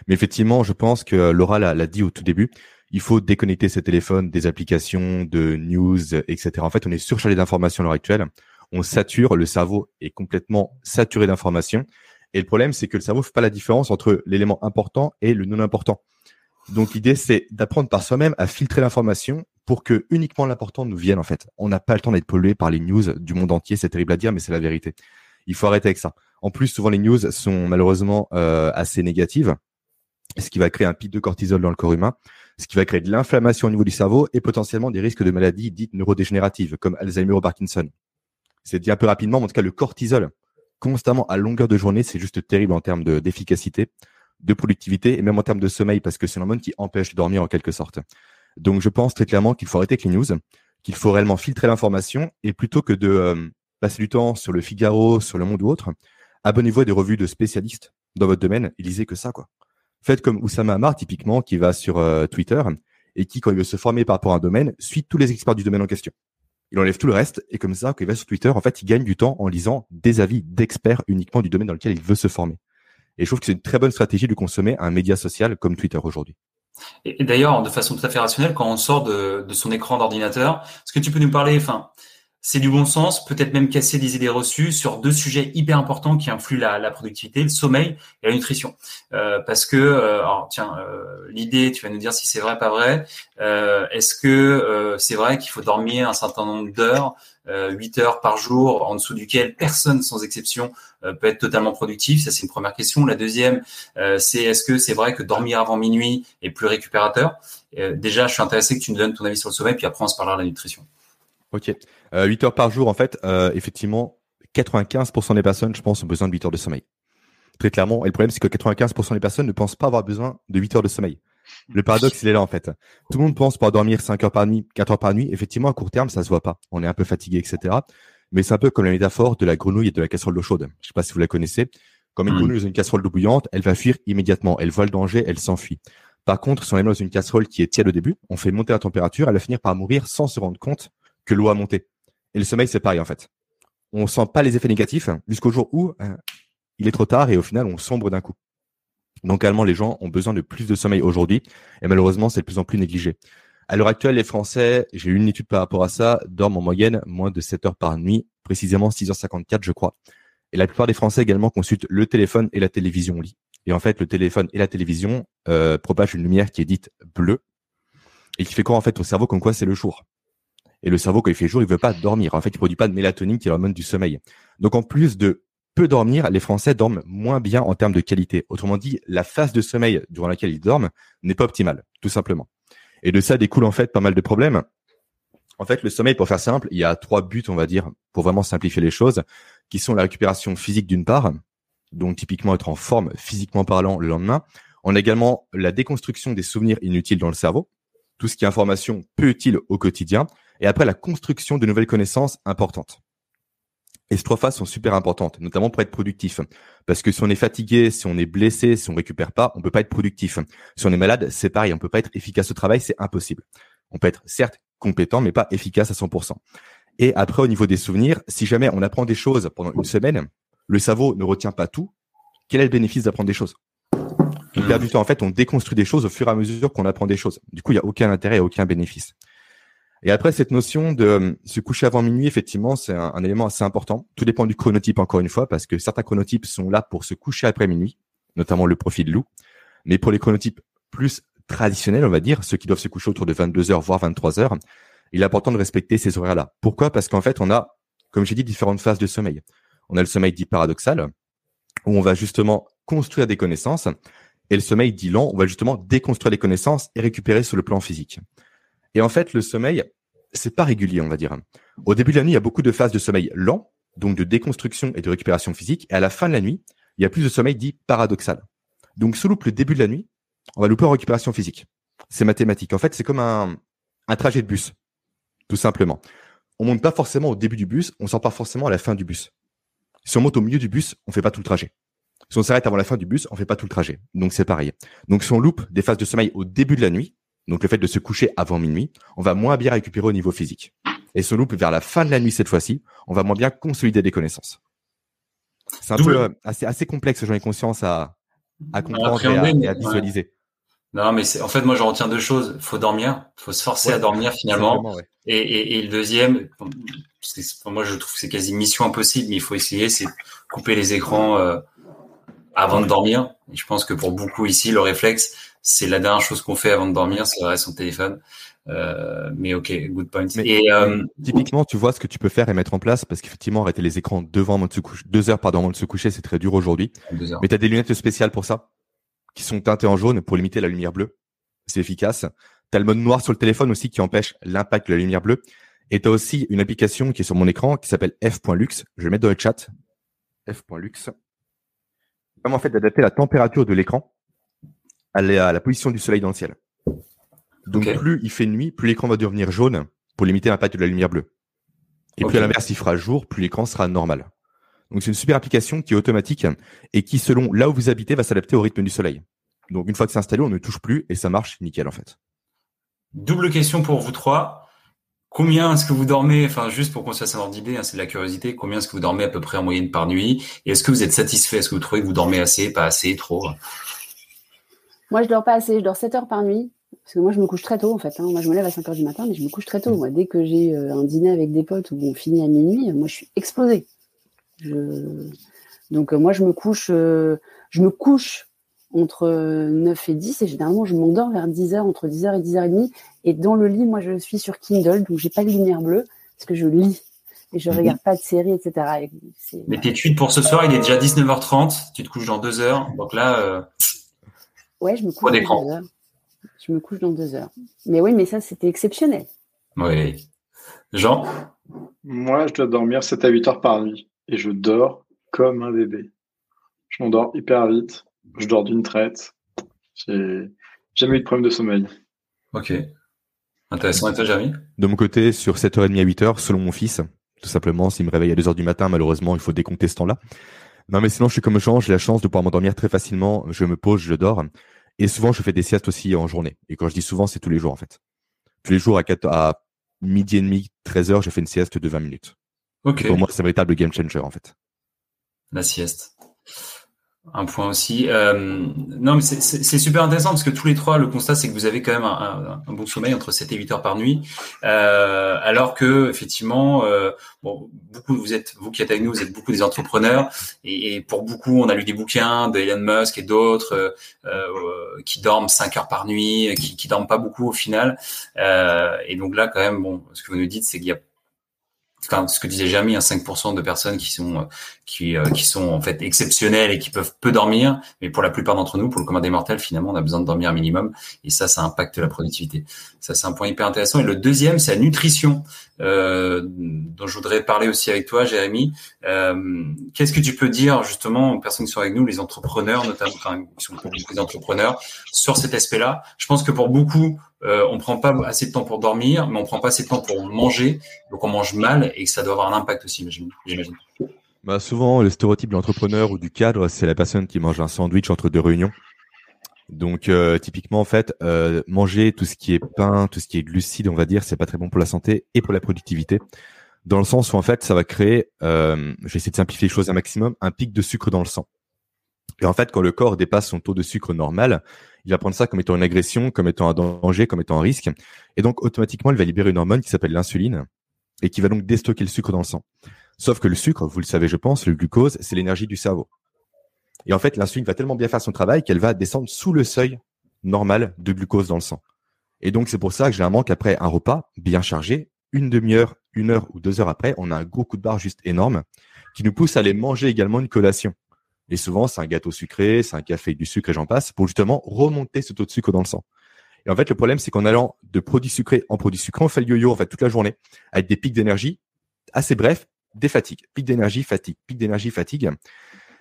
Mais effectivement, je pense que Laura l'a dit au tout début. Il faut déconnecter ses téléphones des applications, de news, etc. En fait, on est surchargé d'informations à l'heure actuelle. On sature, le cerveau est complètement saturé d'informations. Et le problème, c'est que le cerveau fait pas la différence entre l'élément important et le non important. Donc l'idée, c'est d'apprendre par soi-même à filtrer l'information pour que uniquement l'important nous vienne en fait. On n'a pas le temps d'être pollué par les news du monde entier, c'est terrible à dire, mais c'est la vérité. Il faut arrêter avec ça. En plus, souvent les news sont malheureusement euh, assez négatives, ce qui va créer un pic de cortisol dans le corps humain, ce qui va créer de l'inflammation au niveau du cerveau et potentiellement des risques de maladies dites neurodégénératives comme Alzheimer ou Parkinson. C'est dit un peu rapidement, mais en tout cas le cortisol constamment à longueur de journée, c'est juste terrible en termes d'efficacité de productivité et même en termes de sommeil parce que c'est l'hormone qui empêche de dormir en quelque sorte. Donc je pense très clairement qu'il faut arrêter avec les news, qu'il faut réellement filtrer l'information et plutôt que de euh, passer du temps sur le Figaro, sur le Monde ou autre, abonnez-vous à des revues de spécialistes dans votre domaine et lisez que ça quoi. Faites comme Oussama Amar typiquement qui va sur euh, Twitter et qui quand il veut se former par rapport à un domaine suit tous les experts du domaine en question. Il enlève tout le reste et comme ça quand il va sur Twitter en fait il gagne du temps en lisant des avis d'experts uniquement du domaine dans lequel il veut se former. Et je trouve que c'est une très bonne stratégie de consommer un média social comme Twitter aujourd'hui. Et, d'ailleurs, de façon tout à fait rationnelle, quand on sort de, de son écran d'ordinateur, est-ce que tu peux nous parler, enfin, c'est du bon sens, peut-être même casser des idées reçues sur deux sujets hyper importants qui influent la, la productivité, le sommeil et la nutrition. Euh, parce que, euh, alors tiens, euh, l'idée, tu vas nous dire si c'est vrai, pas vrai. Euh, est-ce que euh, c'est vrai qu'il faut dormir un certain nombre d'heures, 8 heures par jour, en dessous duquel personne, sans exception, peut être totalement productif Ça, c'est une première question. La deuxième, c'est est-ce que c'est vrai que dormir avant minuit est plus récupérateur? Déjà, je suis intéressé que tu nous donnes ton avis sur le sommeil, puis après on se parlera de la nutrition. Ok. Euh, 8 heures par jour, en fait, euh, effectivement, 95% des personnes, je pense, ont besoin de 8 heures de sommeil. Très clairement. Et le problème, c'est que 95% des personnes ne pensent pas avoir besoin de 8 heures de sommeil. Le paradoxe, il est là, en fait. Tout le monde pense pouvoir dormir 5 heures par nuit, 4 heures par nuit. Effectivement, à court terme, ça se voit pas. On est un peu fatigué, etc. Mais c'est un peu comme la métaphore de la grenouille et de la casserole d'eau chaude. Je sais pas si vous la connaissez. Comme une hmm. grenouille dans une casserole d'eau bouillante, elle va fuir immédiatement. Elle voit le danger, elle s'enfuit. Par contre, si on est dans une casserole qui est tiède au début, on fait monter la température, elle va finir par mourir sans se rendre compte que l'eau a monté. Et le sommeil, c'est pareil en fait. On sent pas les effets négatifs jusqu'au jour où euh, il est trop tard et au final, on sombre d'un coup. Donc, allemand, les gens ont besoin de plus de sommeil aujourd'hui et malheureusement, c'est de plus en plus négligé. À l'heure actuelle, les Français, j'ai eu une étude par rapport à ça, dorment en moyenne moins de 7 heures par nuit, précisément 6h54, je crois. Et la plupart des Français également consultent le téléphone et la télévision au lit. Et en fait, le téléphone et la télévision euh, propagent une lumière qui est dite bleue et qui fait quoi en fait au cerveau comme quoi c'est le jour. Et le cerveau, quand il fait jour, il veut pas dormir. En fait, il produit pas de mélatonine qui est l'hormone du sommeil. Donc, en plus de peu dormir, les Français dorment moins bien en termes de qualité. Autrement dit, la phase de sommeil durant laquelle ils dorment n'est pas optimale, tout simplement. Et de ça découle en fait pas mal de problèmes. En fait, le sommeil, pour faire simple, il y a trois buts, on va dire, pour vraiment simplifier les choses, qui sont la récupération physique d'une part, donc typiquement être en forme physiquement parlant le lendemain. On a également la déconstruction des souvenirs inutiles dans le cerveau, tout ce qui est information peu utile au quotidien, et après la construction de nouvelles connaissances importantes. Et ces trois phases sont super importantes, notamment pour être productif. Parce que si on est fatigué, si on est blessé, si on récupère pas, on peut pas être productif. Si on est malade, c'est pareil, on peut pas être efficace au travail, c'est impossible. On peut être certes compétent, mais pas efficace à 100%. Et après, au niveau des souvenirs, si jamais on apprend des choses pendant une semaine, le cerveau ne retient pas tout. Quel est le bénéfice d'apprendre des choses? On perd du temps. En fait, on déconstruit des choses au fur et à mesure qu'on apprend des choses. Du coup, il n'y a aucun intérêt et aucun bénéfice. Et après, cette notion de euh, se coucher avant minuit, effectivement, c'est un, élément assez important. Tout dépend du chronotype, encore une fois, parce que certains chronotypes sont là pour se coucher après minuit, notamment le profil loup. Mais pour les chronotypes plus traditionnels, on va dire, ceux qui doivent se coucher autour de 22 heures, voire 23 heures, il est important de respecter ces horaires-là. Pourquoi? Parce qu'en fait, on a, comme j'ai dit, différentes phases de sommeil. On a le sommeil dit paradoxal, où on va justement construire des connaissances. Et le sommeil dit lent, on va justement déconstruire les connaissances et récupérer sur le plan physique. Et en fait, le sommeil, c'est pas régulier, on va dire. Au début de la nuit, il y a beaucoup de phases de sommeil lent, donc de déconstruction et de récupération physique. Et à la fin de la nuit, il y a plus de sommeil dit paradoxal. Donc, sous loupe le début de la nuit, on va louper en récupération physique. C'est mathématique. En fait, c'est comme un, un trajet de bus, tout simplement. On monte pas forcément au début du bus, on sort pas forcément à la fin du bus. Si on monte au milieu du bus, on fait pas tout le trajet. Si on s'arrête avant la fin du bus, on fait pas tout le trajet. Donc c'est pareil. Donc si on loupe des phases de sommeil au début de la nuit, donc le fait de se coucher avant minuit, on va moins bien récupérer au niveau physique. Et si on loupe vers la fin de la nuit cette fois-ci, on va moins bien consolider des connaissances. C'est un peu euh, assez, assez complexe, j'en ai conscience à, à comprendre et à, visualiser. Non, mais en fait moi je retiens deux choses. Faut dormir, faut se forcer à dormir finalement. Et, et, et, le deuxième, moi je trouve que c'est quasi mission impossible, mais il faut essayer, c'est couper les écrans euh, avant de dormir. Et je pense que pour beaucoup ici, le réflexe, c'est la dernière chose qu'on fait avant de dormir, c'est regarder son téléphone. Euh, mais ok, good point. et euh, typiquement, tu vois ce que tu peux faire et mettre en place parce qu'effectivement, arrêter les écrans devant avant de se coucher, deux heures pardon avant de se coucher, c'est très dur aujourd'hui. Mais tu as des lunettes spéciales pour ça qui sont teintées en jaune pour limiter la lumière bleue. C'est efficace. Tu as le mode noir sur le téléphone aussi qui empêche l'impact de la lumière bleue. Et tu as aussi une application qui est sur mon écran qui s'appelle f.lux. Je vais mettre dans le chat. f.lux. Vraiment en fait d'adapter la température de l'écran à la, position du soleil dans le ciel. Donc plus il fait nuit, plus l'écran va devenir jaune pour limiter l'impact de la lumière bleue. Et plus à l'inverse, il fera jour, plus l'écran sera normal. Donc c'est une super application qui est automatique et qui, selon là où vous habitez, va s'adapter au rythme du soleil. Donc une fois que c'est installé, on ne touche plus et ça marche nickel en fait. Double question pour vous trois. Combien est-ce que vous dormez, enfin juste pour qu'on se fasse un ordre d'idée, hein, c'est de la curiosité, combien est-ce que vous dormez à peu près en moyenne par nuit? Et est-ce que vous êtes satisfait? Est-ce que vous trouvez que vous dormez assez, pas assez, trop? Moi je dors pas assez, je dors 7 heures par nuit. Parce que moi je me couche très tôt en fait. Hein. Moi je me lève à 5 heures du matin, mais je me couche très tôt. Moi, dès que j'ai euh, un dîner avec des potes où on finit à minuit, moi je suis explosée. Donc euh, moi je me couche, euh, je me couche entre 9 et 10 et généralement je m'endors vers 10h, entre 10h et 10h30. Et dans le lit, moi je suis sur Kindle, donc j'ai pas de lumière bleue parce que je lis et je mhm. regarde pas de séries, etc. Mais tes tweets pour ce soir, il est déjà 19h30, tu te couches dans 2 heures, donc là. Euh... Ouais, je me couche dans 2 heures. Je me couche dans 2 heures. Mais oui, mais ça c'était exceptionnel. Oui. Jean? Moi, je dois dormir 7 à 8 heures par nuit et je dors comme un bébé. Je m'endors hyper vite je dors d'une traite. J'ai jamais eu de problème de sommeil. Ok. Intéressant. Et toi, Jérémy? De mon côté, sur 7h30 à 8h, selon mon fils, tout simplement, s'il me réveille à 2h du matin, malheureusement, il faut décompter ce temps-là. Non, mais sinon, je suis comme Jean, j'ai la chance de pouvoir m'endormir très facilement. Je me pose, je dors. Et souvent, je fais des siestes aussi en journée. Et quand je dis souvent, c'est tous les jours, en fait. Tous les jours, à, 4, à midi et demi, 13h, je fais une sieste de 20 minutes. Ok. pour moi, c'est un véritable game changer, en fait. La sieste un point aussi. Euh, non, mais c'est super intéressant parce que tous les trois, le constat, c'est que vous avez quand même un, un, bon sommeil entre 7 et 8 heures par nuit, euh, alors que effectivement, euh, bon, beaucoup vous êtes, vous qui êtes avec nous, vous êtes beaucoup des entrepreneurs, et, et pour beaucoup, on a lu des bouquins d'Elon Musk et d'autres euh, euh, qui dorment 5 heures par nuit, qui, qui dorment pas beaucoup au final. Euh, et donc là, quand même, bon, ce que vous nous dites, c'est qu'il y a enfin, ce que disait Jérémy, hein, 5% de personnes qui sont euh, qui euh, qui sont en fait exceptionnelles et qui peuvent peu dormir, mais pour la plupart d'entre nous, pour le commun des mortels, finalement, on a besoin de dormir un minimum, et ça, ça impacte la productivité. Ça, c'est un point hyper intéressant. Et le deuxième, c'est la nutrition, euh, dont je voudrais parler aussi avec toi, Jérémy. Euh, Qu'est-ce que tu peux dire justement aux personnes qui sont avec nous, les entrepreneurs, notamment, enfin, qui sont des entrepreneurs, sur cet aspect-là? Je pense que pour beaucoup, euh, on prend pas assez de temps pour dormir, mais on prend pas assez de temps pour manger, donc on mange mal et que ça doit avoir un impact aussi, j'imagine. Bah souvent, le stéréotype de l'entrepreneur ou du cadre, c'est la personne qui mange un sandwich entre deux réunions. Donc euh, typiquement en fait, euh, manger tout ce qui est pain, tout ce qui est glucides, on va dire, c'est pas très bon pour la santé et pour la productivité. Dans le sens où en fait, ça va créer, euh, je vais essayer de simplifier les choses un maximum, un pic de sucre dans le sang. Et en fait, quand le corps dépasse son taux de sucre normal, il va prendre ça comme étant une agression, comme étant un danger, comme étant un risque. Et donc, automatiquement, il va libérer une hormone qui s'appelle l'insuline et qui va donc déstocker le sucre dans le sang. Sauf que le sucre, vous le savez, je pense, le glucose, c'est l'énergie du cerveau. Et en fait, l'insuline va tellement bien faire son travail qu'elle va descendre sous le seuil normal de glucose dans le sang. Et donc, c'est pour ça que généralement qu'après un repas bien chargé, une demi-heure, une heure ou deux heures après, on a un gros coup de barre juste énorme qui nous pousse à aller manger également une collation. Et souvent, c'est un gâteau sucré, c'est un café avec du sucre et j'en passe, pour justement remonter ce taux de sucre dans le sang. Et en fait, le problème, c'est qu'en allant de produits sucrés en produits sucrés, on fait le yo-yo en fait toute la journée, avec des pics d'énergie assez brefs, des fatigues, pics d'énergie, fatigue, pics d'énergie, fatigue.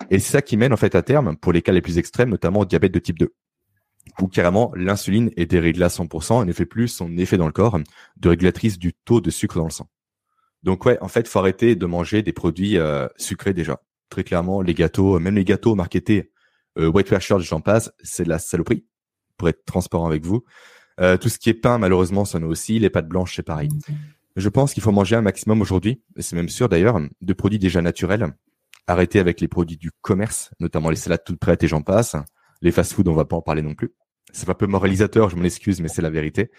Et c'est ça qui mène en fait à terme, pour les cas les plus extrêmes, notamment au diabète de type 2, où carrément l'insuline est déréglée à 100% et ne fait plus son effet dans le corps de régulatrice du taux de sucre dans le sang. Donc ouais, en fait, faut arrêter de manger des produits euh, sucrés déjà. Très clairement, les gâteaux, même les gâteaux marketés euh, White j'en passe, c'est de la saloperie, pour être transparent avec vous. Euh, tout ce qui est pain, malheureusement, ça en aussi. Les pâtes blanches, c'est pareil. Je pense qu'il faut manger un maximum aujourd'hui, et c'est même sûr d'ailleurs, de produits déjà naturels. Arrêter avec les produits du commerce, notamment les salades toutes prêtes et j'en passe. Les fast-foods, on va pas en parler non plus. C'est un peu moralisateur, je m'en excuse, mais c'est la vérité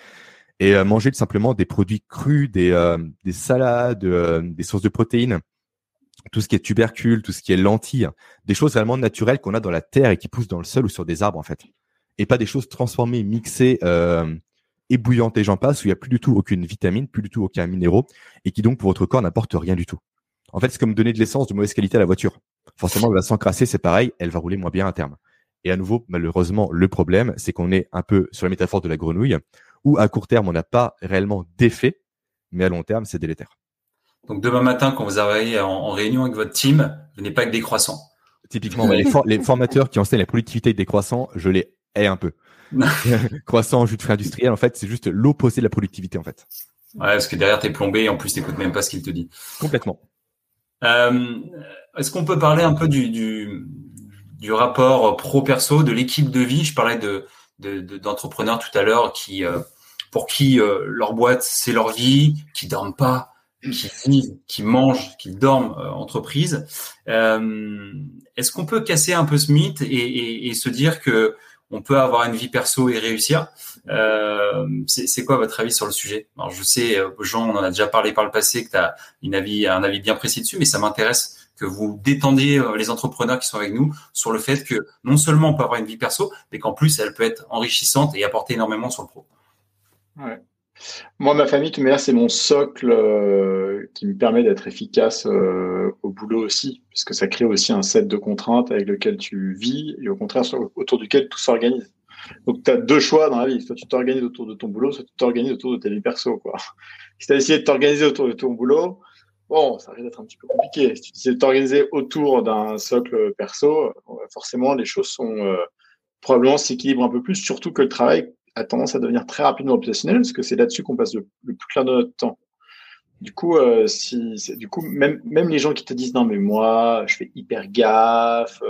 et euh, manger simplement des produits crus, des, euh, des salades, euh, des sources de protéines, tout ce qui est tubercules, tout ce qui est lentilles, des choses vraiment naturelles qu'on a dans la terre et qui poussent dans le sol ou sur des arbres en fait, et pas des choses transformées, mixées, ébouillantées, j'en passe, où il n'y a plus du tout aucune vitamine, plus du tout aucun minéraux, et qui donc pour votre corps n'apporte rien du tout. En fait, c'est comme donner de l'essence de mauvaise qualité à la voiture. Forcément, elle va s'encrasser, c'est pareil, elle va rouler moins bien à terme. Et à nouveau, malheureusement, le problème, c'est qu'on est un peu sur la métaphore de la grenouille, où à court terme, on n'a pas réellement d'effet, mais à long terme, c'est délétère. Donc demain matin, quand vous arrivez en, réunion avec votre team, venez pas avec des croissants. Typiquement, les, formateurs qui enseignent la productivité des croissants, je les hais un peu. Croissant, jus de fruits industriel, en fait, c'est juste l'opposé de la productivité, en fait. Ouais, parce que derrière, t'es plombé et en plus, t'écoutes même pas ce qu'il te dit. Complètement. Euh, est-ce qu'on peut parler un peu du, du, du rapport pro-perso, de l'équipe de vie? Je parlais de, d'entrepreneurs tout à l'heure qui, euh, pour qui euh, leur boîte c'est leur vie, qui dorment pas, qui vivent, qui mangent, qui dorment euh, entreprise. Est-ce qu'on peut casser un peu ce mythe et, et, se dire que on peut avoir une vie perso et réussir? C'est quoi votre avis sur le sujet? Alors je sais, Jean, on en a déjà parlé par le passé, que tu as un avis bien précis dessus, mais ça m'intéresse que vous détendiez euh, les entrepreneurs qui sont avec nous sur le fait que non seulement on peut avoir une vie perso, mais qu'en plus elle peut être enrichissante et apporter énormément sur le pro. Moi, ma famille, de toute c'est mon socle euh, qui me permet d'être efficace euh, au boulot aussi, parce que ça crée aussi un set de contraintes avec lequel tu vis et au contraire autour duquel tout s'organise. Donc, tu as deux choix dans la vie. Soit tu t'organises autour de ton boulot, soit tu t'organises autour de ta vie perso. Si tu as essayé de t'organiser autour de ton boulot, bon, ça risque d'être un petit peu compliqué. Si tu décides de t'organiser autour d'un socle perso, euh, forcément, les choses sont euh, probablement s'équilibrent un peu plus, surtout que le travail a tendance à devenir très rapidement obsessionnel, parce que c'est là-dessus qu'on passe le, plus clair de notre temps. Du coup, euh, si, du coup, même, même les gens qui te disent non, mais moi, je fais hyper gaffe,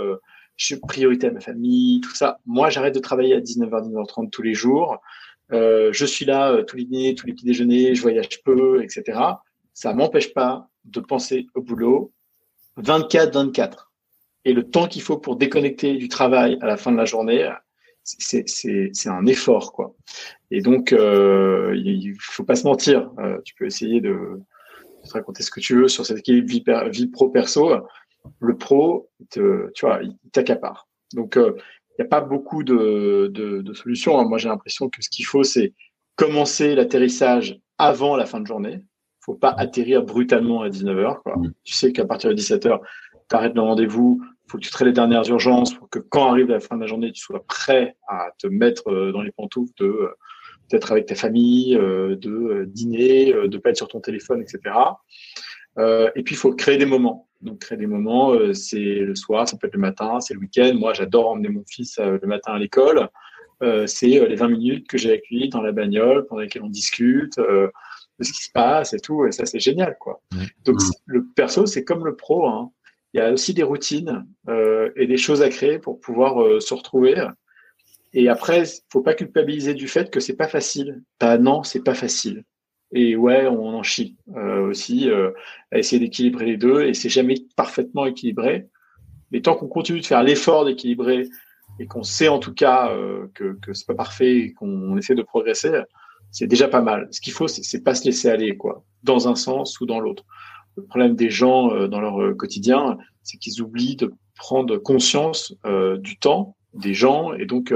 je suis priorité à ma famille, tout ça. Moi, j'arrête de travailler à 19h, 19h30 tous les jours. je suis là tous les dîners, tous les petits déjeuners, je voyage peu, etc. Ça m'empêche pas de penser au boulot 24-24. Et le temps qu'il faut pour déconnecter du travail à la fin de la journée, c'est un effort. quoi. Et donc, euh, il faut pas se mentir. Euh, tu peux essayer de, te raconter ce que tu veux sur cette équilibre vie pro-perso. Le pro, te, tu vois, il t'accapare. Donc, euh, il n'y a pas beaucoup de, de, de solutions. Moi, j'ai l'impression que ce qu'il faut, c'est commencer l'atterrissage avant la fin de journée faut pas atterrir brutalement à 19h. Quoi. Mm. Tu sais qu'à partir de 17h, tu arrêtes le rendez-vous, faut que tu traites les dernières urgences pour que quand arrive la fin de la journée, tu sois prêt à te mettre euh, dans les pantoufles de euh, d'être avec ta famille, de dîner, de pas être sur ton téléphone, etc. et puis, il faut créer des moments. Donc, créer des moments, c'est le soir, ça peut être le matin, c'est le week-end. Moi, j'adore emmener mon fils le matin à l'école. c'est les 20 minutes que j'ai avec lui dans la bagnole, pendant lesquelles on discute de ce qui se passe et tout. Et ça, c'est génial, quoi. Donc, le perso, c'est comme le pro. Hein. Il y a aussi des routines euh, et des choses à créer pour pouvoir euh, se retrouver. Et après, faut pas culpabiliser du fait que c'est pas facile. Bah non, c'est pas facile. Et ouais, on en chie euh, aussi à essayer d'équilibrer les deux. Et c'est jamais parfaitement équilibré. Mais tant qu'on continue de faire l'effort d'équilibrer et qu'on sait en tout cas que que c'est pas parfait et qu'on essaie de progresser, c'est déjà pas mal. Ce qu'il faut, c'est pas se laisser aller, quoi, dans un sens ou dans l'autre. Le problème des gens euh, dans leur euh, quotidien, c'est qu'ils oublient de prendre conscience euh, du temps des gens et donc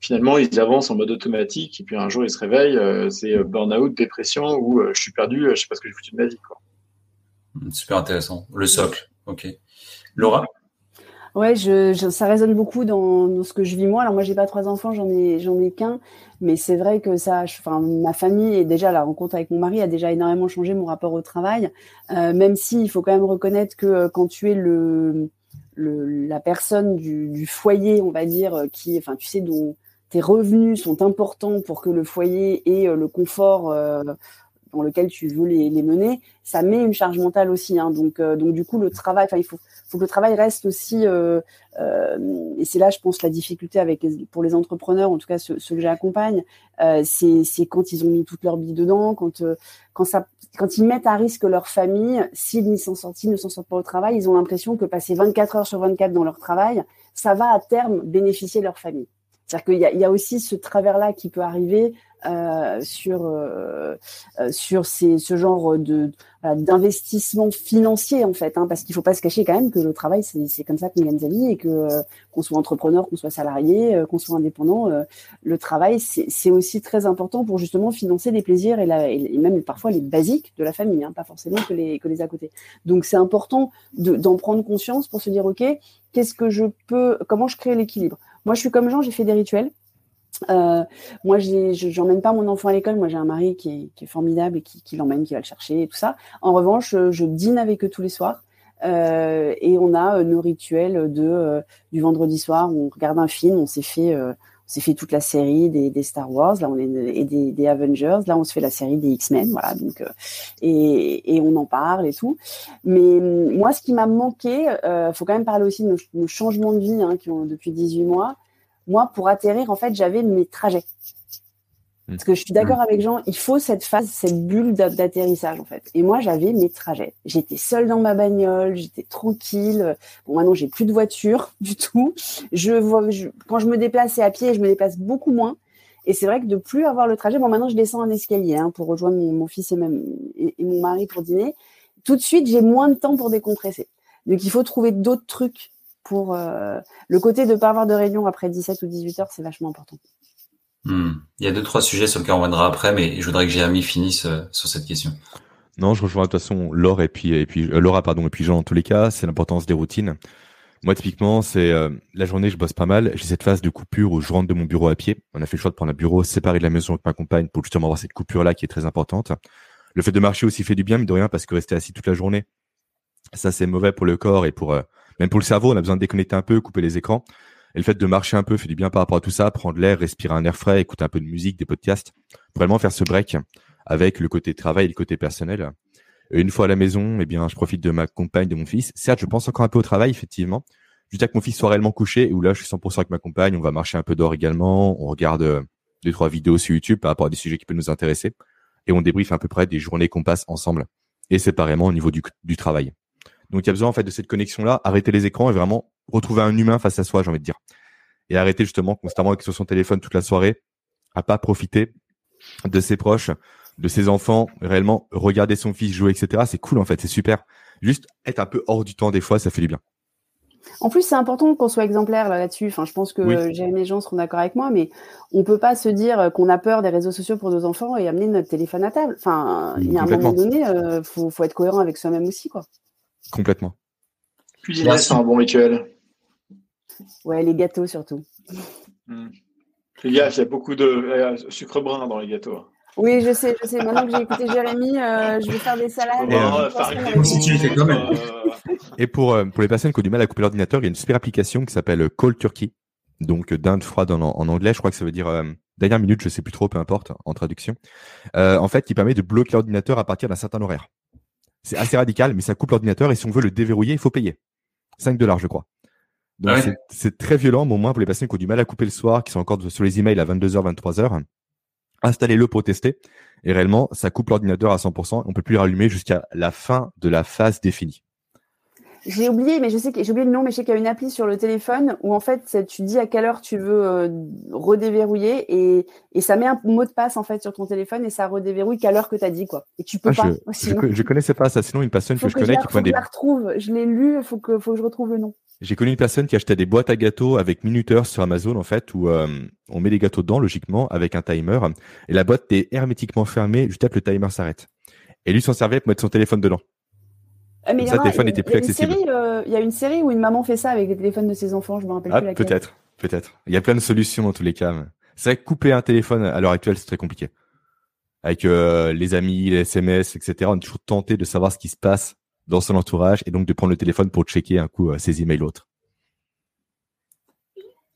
finalement ils avancent en mode automatique et puis un jour ils se réveillent, c'est burn-out, dépression ou je suis perdu, je sais pas ce que j'ai foutu de ma vie, quoi. Super intéressant. Le socle, ok. Laura? Ouais, je, ça résonne beaucoup dans, ce que je vis moi. Alors moi, j'ai pas trois enfants, j'en ai, j'en ai qu'un, mais c'est vrai que ça, enfin, ma famille et déjà la rencontre avec mon mari a déjà énormément changé mon rapport au travail. Euh, même si il faut quand même reconnaître que euh, quand tu es le, le la personne du, du, foyer, on va dire, euh, qui, enfin, tu sais, dont tes revenus sont importants pour que le foyer ait le confort dans lequel tu veux les, mener, ça met une charge mentale aussi. Hein. Donc, euh, donc du coup, le travail, il faut, faut que le travail reste aussi. Euh, euh, et c'est là, je pense, la difficulté avec pour les entrepreneurs, en tout cas ceux, que j'accompagne, euh, c'est quand ils ont mis toute leur bille dedans, quand euh, quand ils mettent à risque leur famille, s'ils ne s'en sortent, ne s'en sortent pas au travail, ils ont l'impression que passer 24 heures sur 24 dans leur travail, ça va à terme bénéficier leur famille. C'est-à-dire qu'il y a, aussi ce travers-là qui peut arriver euh, sur euh, euh, sur ces, ce genre de d'investissement financier en fait, hein, parce qu'il faut pas se cacher quand même que le travail c'est comme ça qu'on gagne sa vie et que qu'on soit entrepreneur, qu'on soit salarié, qu'on soit indépendant, le travail c'est aussi très important pour justement financer les plaisirs et, la, et même parfois les basiques de la famille, hein, pas forcément que les que les à côté. Donc c'est important d'en prendre conscience pour se dire ok qu'est-ce que je peux, comment je crée l'équilibre? Moi je suis comme Jean, j'ai fait des rituels. Euh, moi, je n'emmène pas mon enfant à l'école. Moi, j'ai un mari qui est, formidable et qui, l'emmène, qui va le chercher et tout ça. En revanche, je dîne avec eux tous les soirs. Euh, et on a euh, nos rituels du vendredi soir on regarde un film. On s'est fait s'est fait toute la série des, Star Wars. Là, on est et des, Avengers. Là, on se fait la série des X-Men. Voilà. Donc et, on en parle et tout. Mais moi, ce qui m'a manqué, euh, faut quand même parler aussi de nos, changements de vie hein, depuis 18 mois moi, pour atterrir, en fait, j'avais mes trajets. Hmm. Parce que je suis d'accord hmm. avec Jean, il faut cette phase, cette bulle d'atterrissage en fait. Et moi, j'avais mes trajets. J'étais seule dans ma bagnole, j'étais tranquille. Bon, maintenant, j'ai plus de voiture du tout. Je vois, quand je me déplaçais à pied, je me déplace beaucoup moins. Et c'est vrai que de plus avoir le trajet, bon, maintenant, je descends un escalier hein, pour rejoindre mon, fils et, même, et, mon mari pour dîner. Tout de suite, j'ai moins de temps pour décompresser. Donc, il faut trouver d'autres trucs pour euh, le côté de ne pas avoir de réunion après 17 ou 18 heures, c'est vachement important. Hmm. Il y a deux, trois sujets sur lesquels on reviendra après, mais je voudrais que Jérémy finisse euh, sur cette question. Non, je rejoins de toute façon et puis, euh, Laura et puis Jean dans tous les cas, c'est l'importance des routines. Moi typiquement, c'est la journée je bosse pas mal, j'ai cette phase de coupure où je rentre de mon bureau à pied. On a fait le choix de prendre un bureau séparé de la maison avec ma compagne pour justement avoir cette coupure là qui est très importante. Le fait de marcher aussi fait du bien, mais de rien parce que rester assis toute la journée, ça c'est mauvais pour le corps et pour même pour le cerveau, on a besoin de déconnecter un peu, couper les écrans. Et le fait de marcher un peu fait du bien par rapport à tout ça, prendre l'air, respirer un air frais, écouter un peu de musique, des podcasts, vraiment faire ce break avec le côté travail et le côté personnel. Une fois à la maison, eh bien, je profite de ma compagne, de mon fils. Certes, je pense encore un peu au travail, effectivement. Jusqu'à que mon fils soit réellement couché, où là, je suis 100% avec ma compagne. On va marcher un peu dehors également. On regarde euh, deux, trois vidéos sur YouTube par rapport à des sujets qui peuvent nous intéresser. Et on débriefe à peu près des journées qu'on passe ensemble. Et séparément au niveau du, du travail. Donc il y a besoin en fait de cette connexion là, arrêter les écrans et vraiment retrouver un humain face à soi, j'ai envie de dire. Et arrêter justement constamment avec sur son téléphone toute la soirée, à pas profiter de ses proches, de ses enfants, réellement regarder son fils jouer, etc. C'est cool en fait, c'est super. Juste être un peu hors du temps des fois, ça fait du bien. En plus, c'est important qu'on soit exemplaire là-dessus. enfin, je pense que oui. Jérémy et Jean seront d'accord avec moi, mais on peut pas se dire qu'on a peur des réseaux sociaux pour nos enfants et amener notre téléphone à table. Enfin, il y a un moment donné, euh, faut, faut être cohérent avec soi-même aussi, quoi. Complètement. Cuisiner, c'est un bon rituel. Ouais, les gâteaux surtout. Hmm. Fais gaffe, il y a beaucoup de euh, sucre brun dans les gâteaux. Oui, je sais, je sais. Maintenant que j'ai écouté Jérémy, euh, je vais faire des salades. Et, pour, euh, pour les personnes qui ont du mal à couper l'ordinateur, il y a une super application qui s'appelle Call Turkey. Donc d'Inde froide en, en, anglais, je crois que ça veut dire dernière minute, je sais plus trop, peu importe, en traduction. en fait, qui permet de bloquer l'ordinateur à partir d'un certain horaire. C'est assez radical, mais ça coupe l'ordinateur et si on veut le déverrouiller, il faut payer. 5 dollars, je crois. Donc ah c'est très violent, mais au moins pour les personnes qui ont du mal à couper le soir, qui sont encore sur les emails à 22h, 23h, installez-le pour tester. Et réellement, ça coupe l'ordinateur à 100%. On peut plus le rallumer jusqu'à la fin de la phase définie. J'ai oublié, mais je sais que j'ai oublié le nom, mais je sais qu'il y a une appli sur le téléphone où en fait tu dis à quelle heure tu veux euh, redéverrouiller et, et ça met un mot de passe en fait sur ton téléphone et ça redéverrouille qu'à l'heure que tu as dit quoi. Et tu peux ah, pas. Je, je, connaissais pas ça. Sinon une personne que, je connais qui faut des. Je la retrouve. Je l'ai lu. Faut que faut que je retrouve le nom. J'ai connu une personne qui achetait des boîtes à gâteaux avec minuteur sur Amazon en fait où euh, on met les gâteaux dedans logiquement avec un timer et la boîte est hermétiquement fermée juste après le timer s'arrête. Et lui s'en servait pour mettre son téléphone dedans. mais ça, le téléphone n'était plus accessible. Il y a une série où une maman fait ça avec les téléphones de ses enfants, je me rappelle ah, plus laquelle. Peut-être, peut-être. Il y a plein de solutions dans tous les cas. C'est vrai que couper un téléphone à l'heure actuelle, c'est très compliqué. Avec euh, les amis, les SMS, etc. On est toujours tenté de savoir ce qui se passe dans son entourage et donc de prendre le téléphone pour checker un coup euh, ses emails autres.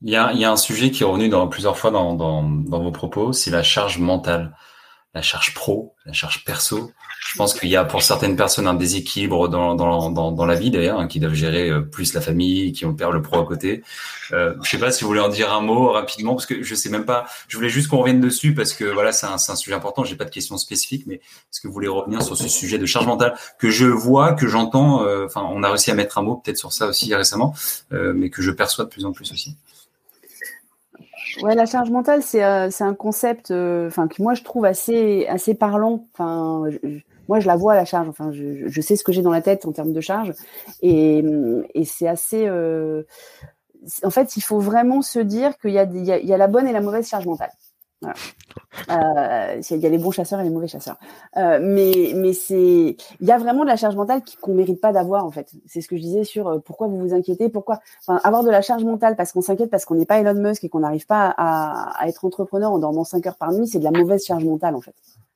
Il y, a, un sujet qui est revenu plusieurs fois dans vos propos, c'est la charge mentale la charge pro, la charge perso. Je pense qu'il y a pour certaines personnes un déséquilibre dans, dans, dans, la vie d'ailleurs, hein, qui doivent gérer euh, plus la famille, qui ont perd le pro à côté. Euh, je sais pas si vous voulez en dire un mot rapidement, parce que je sais même pas. Je voulais juste qu'on revienne dessus parce que voilà, c'est un, un, sujet important. J'ai pas de questions spécifiques, mais est-ce que vous voulez revenir sur ce sujet de charge mentale que je vois, que j'entends. Euh, enfin, on a réussi à mettre un mot peut-être sur ça aussi récemment, euh, mais que je perçois de plus en plus aussi. Ouais, la charge mentale, c'est un concept euh, que moi je trouve assez, assez parlant. Enfin, moi je la vois la charge, enfin, je, sais ce que j'ai dans la tête en termes de charge. Et, c'est assez. Euh, en fait, il faut vraiment se dire qu'il y, a, la bonne et la mauvaise charge mentale. Euh, il y a les bons chasseurs et les mauvais chasseurs. Euh, mais mais c'est il y a vraiment de la charge mentale qu'on mérite pas d'avoir en fait. C'est ce que je disais sur pourquoi vous vous inquiétez, pourquoi avoir de la charge mentale parce qu'on s'inquiète parce qu'on n'est pas Elon Musk et qu'on n'arrive pas à, à, être entrepreneur en dormant 5 heures par nuit, c'est de la mauvaise charge mentale en fait.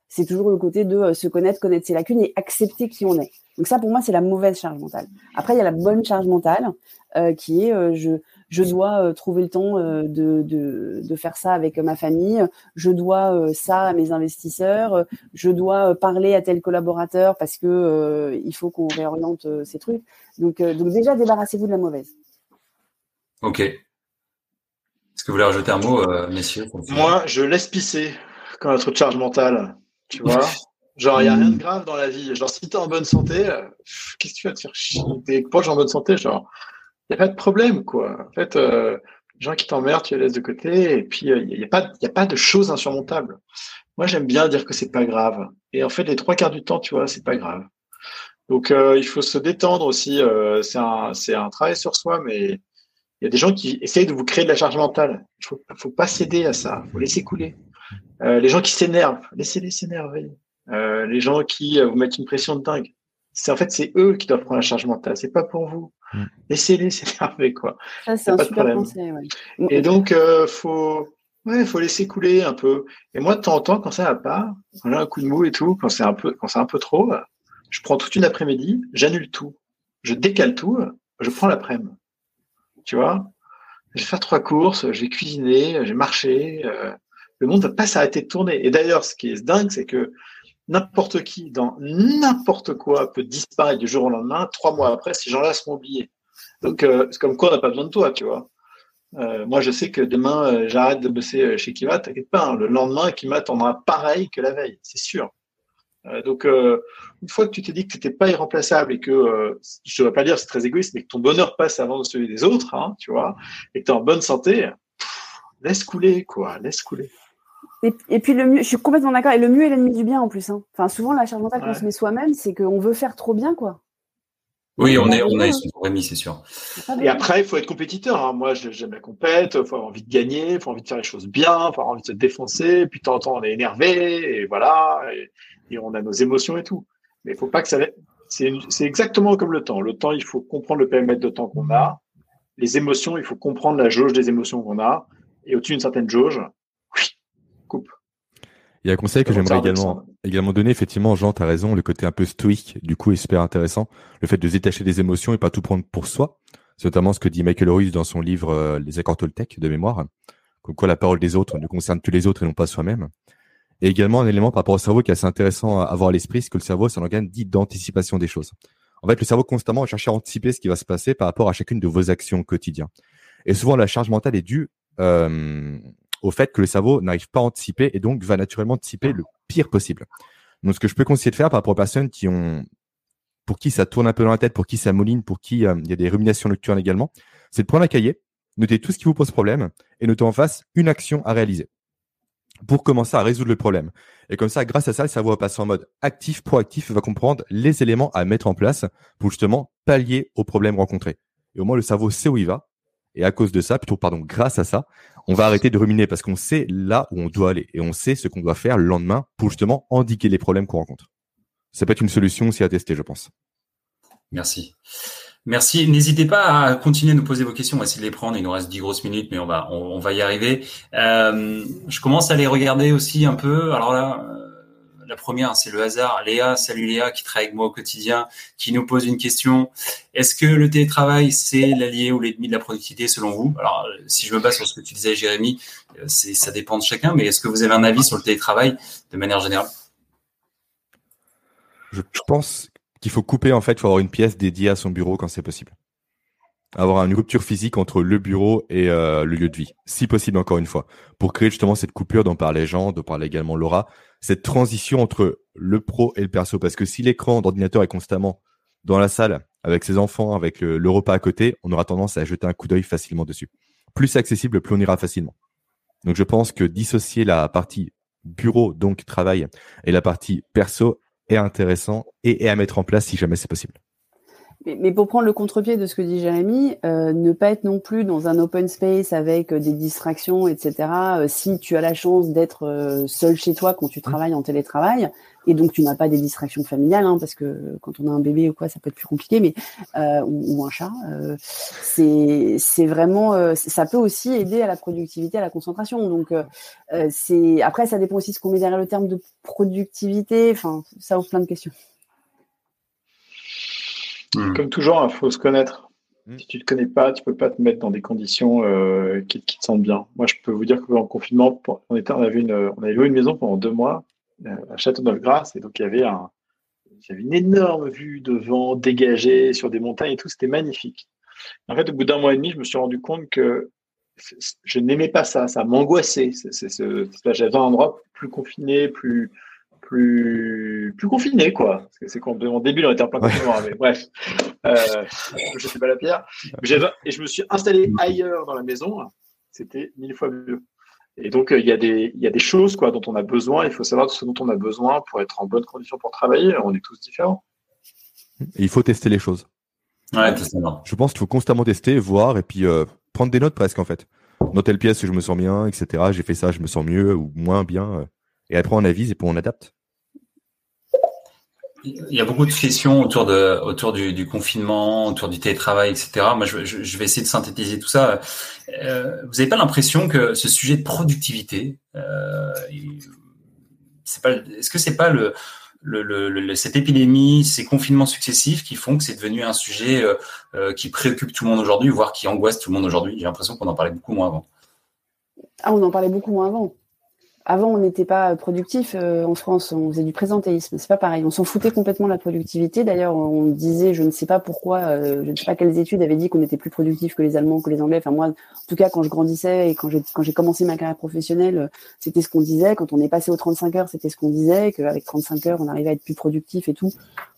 C'est toujours le côté de euh, se connaître, connaître ses lacunes et accepter qui on est. Donc ça pour moi c'est la mauvaise charge mentale. Après il y a la bonne charge mentale euh, qui est je je dois euh, trouver le temps euh, de, de, de, faire ça avec ma famille, je dois euh, ça à mes investisseurs, je dois parler à tel collaborateur parce que il faut qu'on réoriente ces trucs. Donc, donc déjà, débarrassez-vous de la mauvaise. Ok. Est-ce que vous voulez rajouter un mot, messieurs Moi, je laisse pisser quand de charge mentale. Tu vois? Genre, il n'y a rien de grave dans la vie. Genre, si tu es en bonne santé, qu'est-ce que tu vas te faire chier? T'es proche en bonne santé, genre, il n'y a pas de problème, quoi. En fait, euh, les gens qui t'emmerdent, tu les laisses de côté, et puis il euh, n'y a, pas, a pas de choses insurmontables. Moi, j'aime bien dire que c'est pas grave. Et en fait, les trois quarts du temps, tu vois, c'est pas grave. Donc, euh, il faut se détendre aussi. Euh, c'est un, c'est un travail sur soi, mais il y a des gens qui essayent de vous créer de la charge mentale. Il faut, faut pas céder à ça. Il faut laisser couler. Euh, les gens qui s'énervent, laissez-les s'énerver. les gens qui vous mettent une pression de dingue, c'est en fait c'est eux qui doivent prendre la charge mentale. C'est pas pour vous. Mm. Laissez-les s'énerver, quoi. Ça, c'est un super conseil, Et donc, euh, faut, ouais, faut laisser couler un peu. Et moi, de temps en temps, quand ça va pas, quand j'ai un coup de mou et tout, quand c'est un peu, quand c'est un peu trop, je prends toute une après-midi, j'annule tout. Je décale tout, je prends l'après-midi. Tu vois? Je vais faire trois courses, j'ai cuisiné, j'ai marché, euh, le monde va pas s'arrêter de tourner. Et d'ailleurs, ce qui est dingue, c'est que n'importe qui dans n'importe quoi peut disparaître du jour au lendemain. Trois mois après, ces gens-là seront oubliés. Donc, euh, c'est comme quoi on n'a pas besoin de toi, tu vois. Euh, moi, je sais que demain, euh, j'arrête de bosser chez Kiva, t'inquiète pas. Hein, le lendemain, Kiva t'endra pareil que la veille, c'est sûr. donc, une fois que tu t'es dit que tu n'étais pas irremplaçable et que, je ne veux pas dire c'est très égoïste, mais que ton bonheur passe avant celui des autres, hein, tu vois, et que tu es en bonne santé, laisse couler, quoi, laisse couler. Et, puis le mieux, je suis complètement d'accord. Et le mieux est l'ennemi du bien en plus. Hein. Enfin, souvent la charge mentale qu'on se met soi-même, c'est qu'on veut faire trop bien, quoi. Oui, on est, on est sur Rémi, c'est sûr. Et après, il faut être compétiteur. Hein. Moi, j'aime la compète. Il faut avoir envie de gagner, il faut envie de faire les choses bien, il faut avoir envie de se défoncer. Puis de temps en temps, on est énervé, et voilà, et, on a nos émotions et tout. Mais il faut pas que ça. C'est exactement comme le temps. Le temps, il faut comprendre le périmètre de temps qu'on a. Les émotions, il faut comprendre la jauge des émotions qu'on a. Et au-dessus d'une certaine jauge, coupe. Il y a un conseil que j'aimerais également, également donner. Effectivement, Jean, tu as raison. Le côté un peu stoïque, du coup, est super intéressant. Le fait de se détacher des émotions et pas tout prendre pour soi. C'est notamment ce que dit Michael Ruiz dans son livre euh, Les accords Toltec de mémoire. Comme quoi la parole des autres ne concerne que les autres et non pas soi-même. Et également un élément par rapport au cerveau qui est assez intéressant à avoir à l'esprit, c'est que le cerveau, c'est un organe dit d'anticipation des choses. En fait, le cerveau constamment va chercher à anticiper ce qui va se passer par rapport à chacune de vos actions quotidiennes. Et souvent, la charge mentale est due euh, au fait que le cerveau n'arrive pas à anticiper et donc va naturellement anticiper le pire possible. Donc, ce que je peux conseiller de faire par rapport aux personnes qui ont, pour qui ça tourne un peu dans la tête, pour qui ça mouline, pour qui euh, il y a des ruminations nocturnes également, c'est de prendre un cahier, noter tout ce qui vous pose problème et noter en face une action à réaliser pour commencer à résoudre le problème. Et comme ça, grâce à ça, le cerveau va passer en mode actif, proactif, va comprendre les éléments à mettre en place pour justement pallier aux problèmes rencontrés. Et au moins, le cerveau sait où il va. Et à cause de ça, plutôt, pardon, grâce à ça, on va arrêter de ruminer parce qu'on sait là où on doit aller et on sait ce qu'on doit faire le lendemain pour justement indiquer les problèmes qu'on rencontre. Ça peut être une solution aussi à tester, je pense. Merci. Merci. N'hésitez pas à continuer à nous poser vos questions. On va essayer de les prendre. Il nous reste 10 grosses minutes, mais on va, on, va y arriver. Euh, je commence à les regarder aussi un peu. Alors là, la première, c'est le hasard. Léa, salut Léa, qui travaille avec moi au quotidien, qui nous pose une question. Est-ce que le télétravail, c'est l'allié ou l'ennemi de la productivité selon vous? Alors, si je me base sur ce que tu disais, Jérémy, euh, ça dépend de chacun, mais est-ce que vous avez un avis sur le télétravail de manière générale? Je pense qu'il faut couper en fait, il faut avoir une pièce dédiée à son bureau quand c'est possible. Avoir une rupture physique entre le bureau et euh, le lieu de vie, si possible encore une fois, pour créer justement cette coupure dont parlait Jean, dont parlait également Laura, cette transition entre le pro et le perso. Parce que si l'écran d'ordinateur est constamment dans la salle avec ses enfants, avec le, repas à côté, on aura tendance à jeter un coup d'œil facilement dessus. Plus accessible, plus on ira facilement. Donc je pense que dissocier la partie bureau, donc travail, et la partie perso est intéressant et, à mettre en place si jamais c'est possible. Mais, pour prendre le contre-pied de ce que dit Jérémy, euh, ne pas être non plus dans un open space avec euh, des distractions, etc. Euh, si tu as la chance d'être seul chez toi quand tu travailles en télétravail, et donc tu n'as pas des distractions familiales, hein, parce que quand on a un bébé ou quoi, ça peut être plus compliqué, mais ou, un chat, c'est vraiment, ça peut aussi aider à la productivité, à la concentration. Donc c'est après ça dépend aussi de ce qu'on met derrière le terme de productivité. Enfin, ça ouvre plein de questions. Hmm. Comme toujours, il faut se connaître. Hmm. Si tu ne te connais pas, tu ne peux pas te mettre dans des conditions euh, qui, te sentent bien. Moi, je peux vous dire que en confinement, on, était, on, avait une, on avait loué une maison pendant deux mois euh, à Châteauneuf-Grasse, et donc il y avait un, une énorme vue de vent dégagée sur des montagnes et tout, c'était magnifique. En fait, au bout d'un mois et demi, je me suis rendu compte que je n'aimais pas ça, ça m'angoissait. J'avais un endroit plus confiné, plus, plus, plus confiné, quoi. Parce que c'est quand en début, on était en plein confinement, mais bref, euh, je sais pas la pierre. Et je me suis installé ailleurs dans la maison, c'était mille fois mieux. Et donc, il y, a des, il y a des choses quoi, dont on a besoin. Il faut savoir ce dont on a besoin pour être en bonne condition pour travailler. On est tous différents. il faut tester les choses. Ouais, Je pense qu'il faut constamment tester, voir et puis euh, prendre des notes presque en fait. Dans telle pièce, je me sens bien, etc. J'ai fait ça, je me sens mieux ou moins bien. Euh, et après, on avise et puis on adapte. Il y a beaucoup de questions autour de autour du, confinement, autour du télétravail, etc. Moi, je, vais essayer de synthétiser tout ça. Euh, vous n'avez pas l'impression que ce sujet de productivité, euh, c'est pas, est-ce que c'est pas le, cette épidémie, ces confinements successifs qui font que c'est devenu un sujet euh, qui préoccupe tout le monde aujourd'hui, voire qui angoisse tout le monde aujourd'hui? J'ai l'impression qu'on en parlait beaucoup moins avant. Ah, on en parlait beaucoup moins avant. Avant, on n'était pas productif euh, en France, on faisait du présentéisme, c'est pas pareil. On s'en foutait complètement de la productivité. D'ailleurs, on disait, je ne sais pas pourquoi, euh, je ne sais pas quelles études avaient dit qu'on était plus productif que les Allemands, que les Anglais. Enfin moi, en tout cas, quand je grandissais et quand j'ai commencé ma carrière professionnelle, euh, c'était ce qu'on disait. Quand on est passé aux 35 heures, c'était ce qu'on disait, qu'avec 35 heures, on arrivait à être plus productif et tout.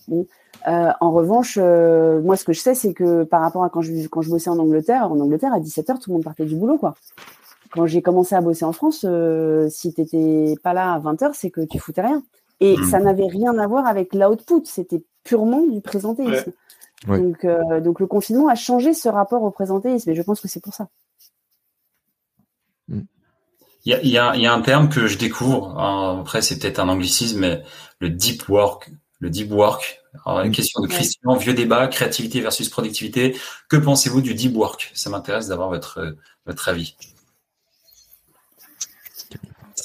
Bon. en revanche, moi, ce que je sais, c'est que par rapport à quand je quand je bossais en Angleterre, en Angleterre à 17 heures, tout le monde partait du boulot, quoi quand j'ai commencé à bosser en France, euh, si tu n'étais pas là à 20h, c'est que tu foutais rien. Et mmh. ça n'avait rien à voir avec l'output, c'était purement du présentéisme. Donc, euh, donc le confinement a changé ce rapport au présentéisme, et je pense que c'est pour ça. Mmh. Il y, a, y, a, un terme que je découvre, hein, après c'est peut-être un anglicisme, mais le deep work. Le deep work. Alors, une mmh. question de Christian, vieux débat, créativité versus productivité. Que pensez-vous du deep work? Ça m'intéresse d'avoir votre, votre avis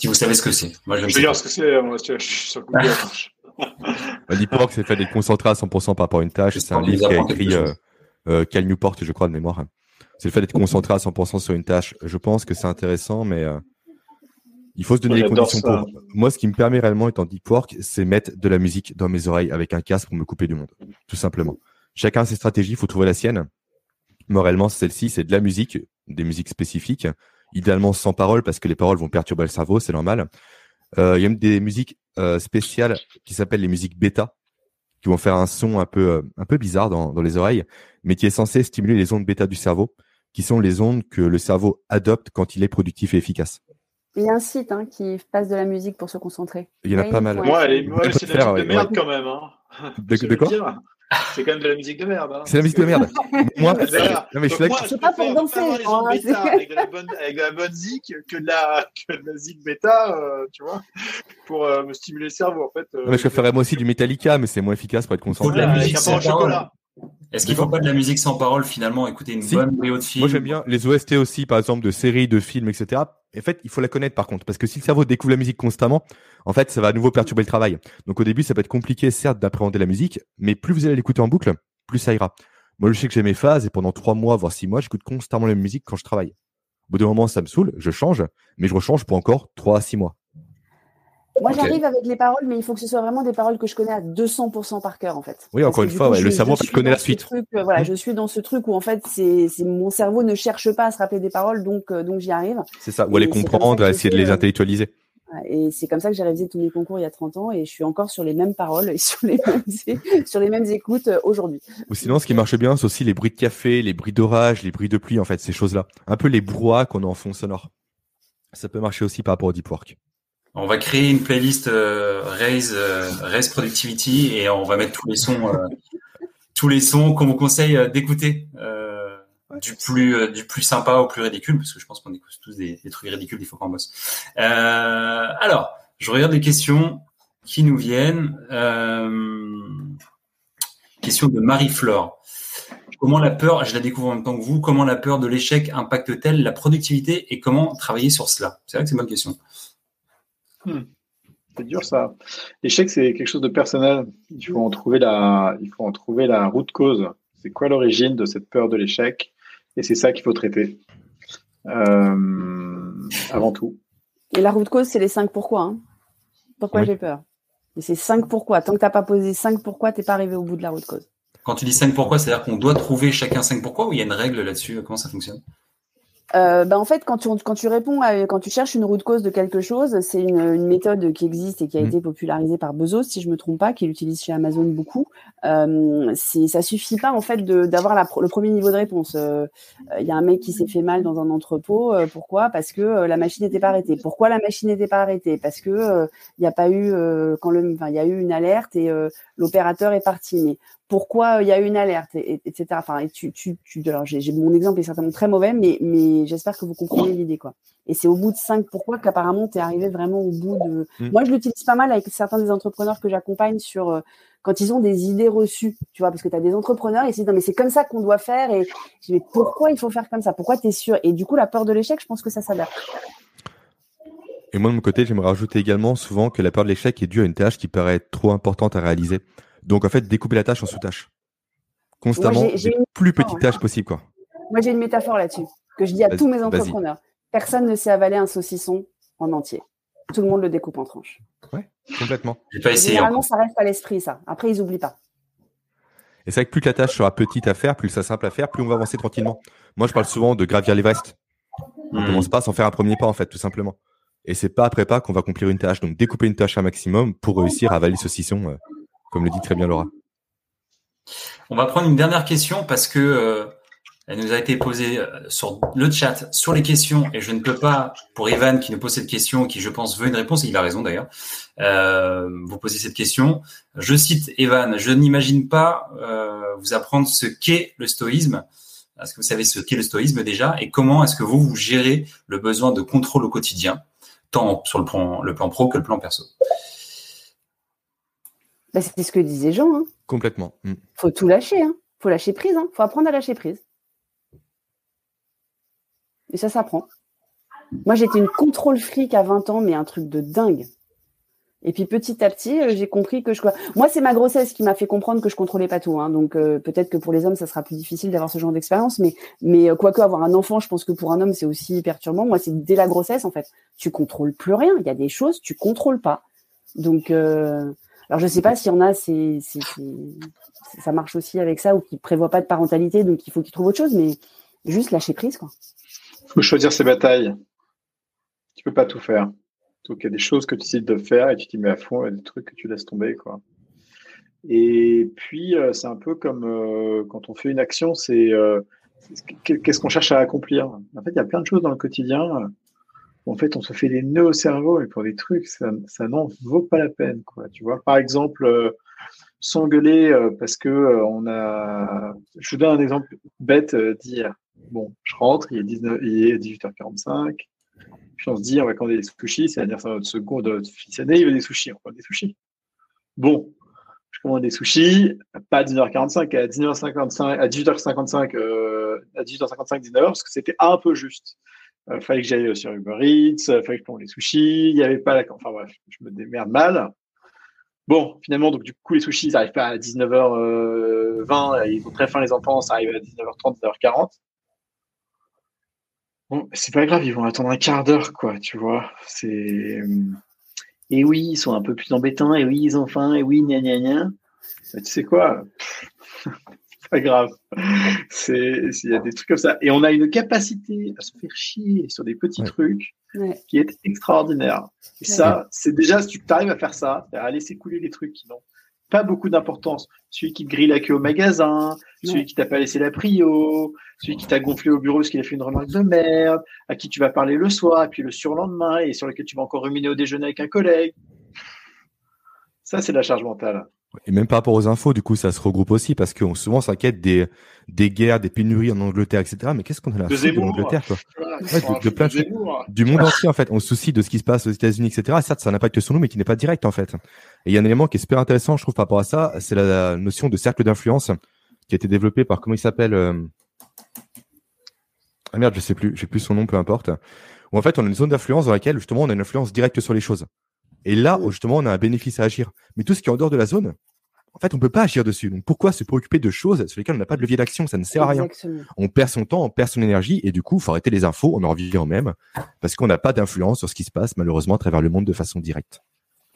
si vous savez ce que c'est. Moi, je, je sais dire ce que c'est, moi, je suis sur Google. Deep Work, c'est fait d'être concentré à 100% par rapport à une tâche. C'est un livre qui a écrit euh, euh, Cal Newport, je crois, de mémoire. C'est le fait d'être concentré à 100% sur une tâche. Je pense que c'est intéressant, mais euh, il faut se donner les conditions pour. Moi, ce qui me permet réellement, étant Deep Work, c'est mettre de la musique dans mes oreilles avec un casque pour me couper du monde. Tout simplement. Chacun a ses stratégies, il faut trouver la sienne. Morellement, celle-ci, c'est de la musique, des musiques spécifiques idéalement sans paroles parce que les paroles vont perturber le cerveau, c'est normal. Euh, il y a même des musiques euh, spéciales qui s'appellent les musiques bêta, qui vont faire un son un peu euh, un peu bizarre dans, dans les oreilles, mais qui est censé stimuler les ondes bêta du cerveau, qui sont les ondes que le cerveau adopte quand il est productif et efficace. Il y a un site hein, qui passe de la musique pour se concentrer. Il y en a pas mal. Ouais, c'est de la merde quand même. Hein. De, de quoi? C'est quand même de la musique de merde. Hein. C'est la musique de merde. moi, je suis pas pour danser. avec, de la bonne, avec de la bonne zik que de la, que de la zik bêta, euh, tu vois, pour euh, me stimuler le cerveau. En fait, euh, je préférerais moi aussi du Metallica, mais c'est moins efficace pour être concentré. de la musique sans chocolat. Est-ce qu'il faut pas de la musique sans parole finalement? Écouter une bonne vidéo de film Moi j'aime bien les OST aussi, par exemple de séries, de films, etc. En fait, il faut la connaître par contre, parce que si le cerveau découvre la musique constamment, en fait, ça va à nouveau perturber le travail. Donc au début, ça peut être compliqué, certes, d'appréhender la musique, mais plus vous allez l'écouter en boucle, plus ça ira. Moi, je sais que j'ai mes phases et pendant trois mois, voire six mois, j'écoute constamment la musique quand je travaille. Au bout d'un moment, ça me saoule, je change, mais je rechange pour encore trois à six mois. Moi, j'arrive avec les paroles, mais il faut que ce soit vraiment des paroles que je connais à 200% par cœur, en fait. Oui, encore une fois, le cerveau connaît la suite. Euh, voilà, je suis dans ce truc où, en fait, c'est mon cerveau ne cherche pas à se rappeler des paroles, donc, euh, donc j'y arrive. C'est ça, ou à les comprendre, à essayer de les euh, intellectualiser. Et c'est comme ça que j'ai réalisé tous mes concours il y a 30 ans et je suis encore sur les mêmes paroles et sur les mêmes, sur les mêmes écoutes aujourd'hui. Ou sinon, ce qui marche bien, c'est aussi les bruits de café, les bruits d'orage, les bruits de pluie, en fait, ces choses-là. Un peu les brouhahs qu'on a en fond sonore. Ça peut marcher aussi par rapport au deep work. On va créer une playlist euh, Raise, euh, Raise Productivity et on va mettre tous les sons, euh, tous les sons qu'on vous conseille d'écouter, du plus du plus sympa au plus ridicule, parce que je pense qu'on écoute tous des, trucs ridicules, il faut qu'on bosse. alors, je regarde les questions qui nous viennent. question de Marie-Flore. Comment la peur, je la découvre en même temps que vous, comment la peur de l'échec impacte-t-elle la productivité et comment travailler sur cela? C'est vrai que c'est une bonne question. Hmm. C'est dur ça. L'échec, c'est quelque chose de personnel. Il faut en trouver la, il faut en trouver la route cause. C'est quoi l'origine de cette peur de l'échec? Et c'est ça qu'il faut traiter euh, avant tout. Et la route cause, c'est les cinq pourquoi. Hein. pourquoi j'ai peur? Et c'est cinq pourquoi. Tant que tu n'as pas posé cinq pourquoi, tu n'es pas arrivé au bout de la route cause. Quand tu dis cinq pourquoi, c'est-à-dire qu'on doit trouver chacun cinq pourquoi ou il y a une règle là-dessus? Comment ça fonctionne? Euh, bah, en fait, quand tu, quand tu réponds, à, quand tu cherches une route cause de quelque chose, c'est une, une, méthode qui existe et qui a mmh. été popularisée par Bezos, si je me trompe pas, qui l'utilise chez Amazon beaucoup. Euh, ça suffit pas en fait d'avoir le premier niveau de réponse. Il euh, y a un mec qui s'est fait mal dans un entrepôt. Euh, pourquoi? Parce que euh, la machine n'était pas arrêtée. Pourquoi la machine n'était pas arrêtée? Parce que il n'y a pas eu quand le, il y a eu une alerte et l'opérateur est parti. Mais pourquoi il y a une alerte, et, etc. Enfin, et tu, tu, tu alors j'ai, mon exemple est certainement très mauvais, mais, mais j'espère que vous comprenez l'idée, quoi. Et c'est au bout de cinq pourquoi qu'apparemment tu es arrivé vraiment au bout de. Mmh. Moi, je l'utilise pas mal avec certains des entrepreneurs que j'accompagne sur euh, quand ils ont des idées reçues, tu vois, parce que tu as des entrepreneurs, ils se disent non mais c'est comme ça qu'on doit faire, et je dis mais pourquoi il faut faire comme ça? Pourquoi tu es sûr? Et du coup, la peur de l'échec, je pense que ça s'adapte. Et moi, de mon côté, j'aimerais rajouter également souvent que la peur de l'échec est due à une tâche qui paraît trop importante à réaliser. Donc, en fait, découper la tâche en sous-tâches. Constamment, les plus petites tâches possibles, quoi. Moi, j'ai une métaphore là-dessus, que je dis à tous mes entrepreneurs. Personne ne sait avaler un saucisson en entier. Tout le monde le découpe en tranches. Ouais, complètement. Généralement, ça reste à l'esprit, ça. Après, ils n'oublient pas. Et c'est vrai que plus la tâche sera petite à faire, plus ça simple à faire, plus on va avancer tranquillement. Moi, je parle souvent de gravir l'Everest. On ne hmm. commence pas sans faire un premier pas, en fait, tout simplement. Et c'est pas après pas qu'on va accomplir une tâche. Donc, découper une tâche un maximum pour réussir à avaler le saucisson euh, comme le dit très bien Laura. On va prendre une dernière question parce que euh, elle nous a été posée euh, sur le chat, sur les questions, et je ne peux pas, pour Evan qui nous pose cette question, qui je pense veut une réponse, et il a raison d'ailleurs, euh, vous poser cette question. Je cite Evan, je n'imagine pas vous apprendre ce qu'est le stoïsme. Est-ce que vous savez ce qu'est le stoïsme déjà et comment est-ce que vous, vous gérez le besoin de contrôle au quotidien, tant sur le plan pro que le plan perso? Bah, c'est ce que disait Jean. Hein. Complètement. Il mm. Faut tout lâcher. Hein. Faut lâcher prise. Hein. Faut apprendre à lâcher prise. Et ça s'apprend. Moi, j'étais une contrôle fric à 20 ans, mais un truc de dingue. Et puis petit à petit, euh, j'ai compris que je. Moi, c'est ma grossesse qui m'a fait comprendre que je contrôlais pas tout. Hein. Donc euh, peut-être que pour les hommes, ça sera plus difficile d'avoir ce genre d'expérience, mais mais euh, quoique avoir un enfant, je pense que pour un homme, c'est aussi perturbant. Moi, c'est dès la grossesse en fait. Tu contrôles plus rien. Il y a des choses tu contrôles pas. Donc alors je sais pas s'il y a, ça marche aussi avec ça ou qui prévoit pas de parentalité, donc il faut qu'il trouve autre chose, mais juste lâcher prise quoi. Faut choisir ses batailles. Tu peux pas tout faire. Donc il y a des choses que tu décides de faire et tu t'y mets à fond, et des trucs que tu laisses tomber quoi. Et puis euh, c'est un peu comme euh, quand on fait une action, c'est euh, qu'est-ce qu'on cherche à accomplir. En fait, il y a plein de choses dans le quotidien en fait, on se fait des nœuds au cerveau et pour des trucs, ça, n'en vaut pas la peine, quoi. Tu vois, par exemple, euh, s'engueuler euh, parce que euh, on a. Je vous donne un exemple bête d'hier. Bon, je rentre, il est, 19, il est 18h45. Puis on se dit, on va commander des sushis, c'est-à-dire ça notre second, notre fils aîné, il veut des sushis, on prend des sushis. Bon, je commande des sushis, pas à 19h45, à 19h55, à 18h55, euh, à 18h55, 19h, parce que c'était un peu juste. Il fallait que j'aille sur Uber Eats, fallait que je commande les sushis, il n'y avait pas la, enfin bref, je me démerde mal. Bon, finalement, donc du coup, les sushis, ça n'arrive pas à 19h20, ils ont très faim les enfants, ça arrive à 19h30, 19h40. Bon, c'est pas grave, ils vont attendre un quart d'heure, quoi, tu vois. C'est. Et oui, ils sont un peu plus embêtants, et oui, ils ont faim, et oui, gna gna gna. Tu sais quoi? Pas grave. C'est, il y a des trucs comme ça. Et on a une capacité à se faire chier sur des petits trucs qui est extraordinaire. Et ça, c'est déjà, si tu arrives à faire ça, à laisser couler les trucs qui n'ont pas beaucoup d'importance. Celui qui te grille la queue au magasin, celui qui t'a pas laissé la prio, celui qui t'a gonflé au bureau parce qu'il a fait une remarque de merde, à qui tu vas parler le soir, et puis le surlendemain, et sur lequel tu vas encore ruminer au déjeuner avec un collègue. Ça, c'est la charge mentale. Et même par rapport aux infos, du coup, ça se regroupe aussi parce qu'on souvent s'inquiète des, des guerres, des pénuries en Angleterre, etc. Mais qu'est-ce qu'on a là de, de l'Angleterre, quoi de, plein du monde entier, en fait. On se soucie de ce qui se passe aux États-Unis, etc. Certes, ça n'a pas que sur nous, mais qui n'est pas direct, en fait. Et il y a un élément qui est super intéressant, je trouve, par rapport à ça, c'est la notion de cercle d'influence qui a été développé par, comment il s'appelle euh... Ah merde, je sais plus, j'ai plus son nom, peu importe. Où en fait, on a une zone d'influence dans laquelle, justement, on a une influence directe sur les choses. Et là, justement, on a un bénéfice à agir. Mais tout ce qui est en dehors de la zone, en fait, on peut pas agir dessus. Donc, pourquoi se préoccuper de choses sur lesquelles on n'a pas de levier d'action? Ça ne sert à rien. On perd son temps, on perd son énergie, et du coup, il faut arrêter les infos, on en revient en même, parce qu'on n'a pas d'influence sur ce qui se passe, malheureusement, à travers le monde de façon directe.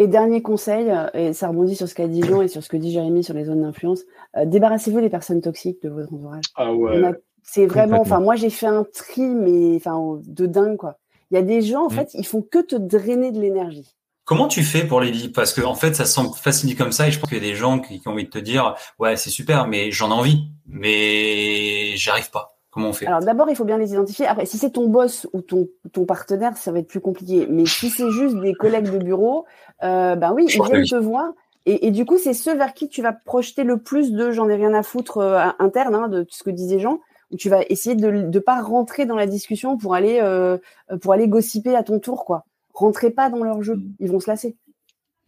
Et dernier conseil, et ça rebondit sur ce qu'a dit Jean et sur ce que dit Jérémy sur les zones d'influence, euh, débarrassez-vous des personnes toxiques de votre entourage. Ah ouais. C'est vraiment, enfin, moi j'ai fait un tri, mais enfin, de dingue, quoi. Il y a des gens, en mm. fait, ils font que te drainer de l'énergie. Comment tu fais pour les livres? Parce que en fait, ça semble facile comme ça, et je pense qu'il y a des gens qui, ont envie de te dire, ouais, c'est super, mais j'en ai envie, mais j'arrive pas. Comment on fait? Alors d'abord, il faut bien les identifier. Après, si c'est ton boss ou ton, ton partenaire, ça va être plus compliqué. Mais si c'est juste des collègues de bureau, euh, ben oui, ils viennent te voir. Et, et, du coup, c'est ceux vers qui tu vas projeter le plus de j'en ai rien à foutre euh, interne hein, de ce que disaient Jean, où tu vas essayer de ne pas rentrer dans la discussion pour aller euh, pour aller gossiper à ton tour, quoi rentrez pas dans leur jeu, mm. ils vont se lasser.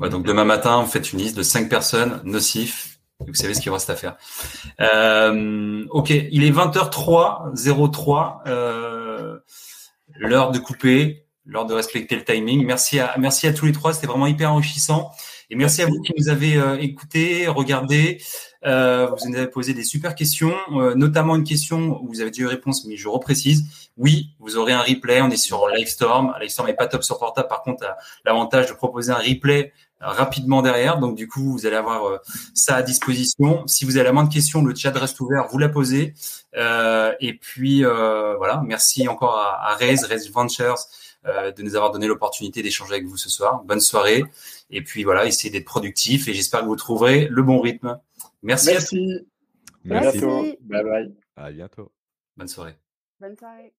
donc demain matin, vous faites une liste de cinq personnes nocifs. Vous savez ce qu'il reste à faire. Euh, ok, il est 20h03, 03. Euh, l'heure de couper, l'heure de respecter le timing. Merci à, merci à tous les trois, c'était vraiment hyper enrichissant. Et merci, à vous qui nous avez euh, écoutés, regardés. Euh, vous nous avez posé des super questions, euh, notamment une question où vous avez déjà eu réponse, mais je reprécise. Oui, vous aurez un replay. On est sur Livestorm. Livestorm n'est pas top sur portable. Par contre, l'avantage de proposer un replay rapidement derrière. Donc, du coup, vous allez avoir ça à disposition. Si vous avez la moindre question, le chat reste ouvert. Vous la posez. et puis, voilà. Merci encore à, à Raise, Raise Ventures, de nous avoir donné l'opportunité d'échanger avec vous ce soir. Bonne soirée. Et puis voilà, essayez d'être productif et j'espère que vous trouverez le bon rythme. Merci. Merci. Merci. Bye bye. À bientôt. Bonne soirée. Bonne soirée.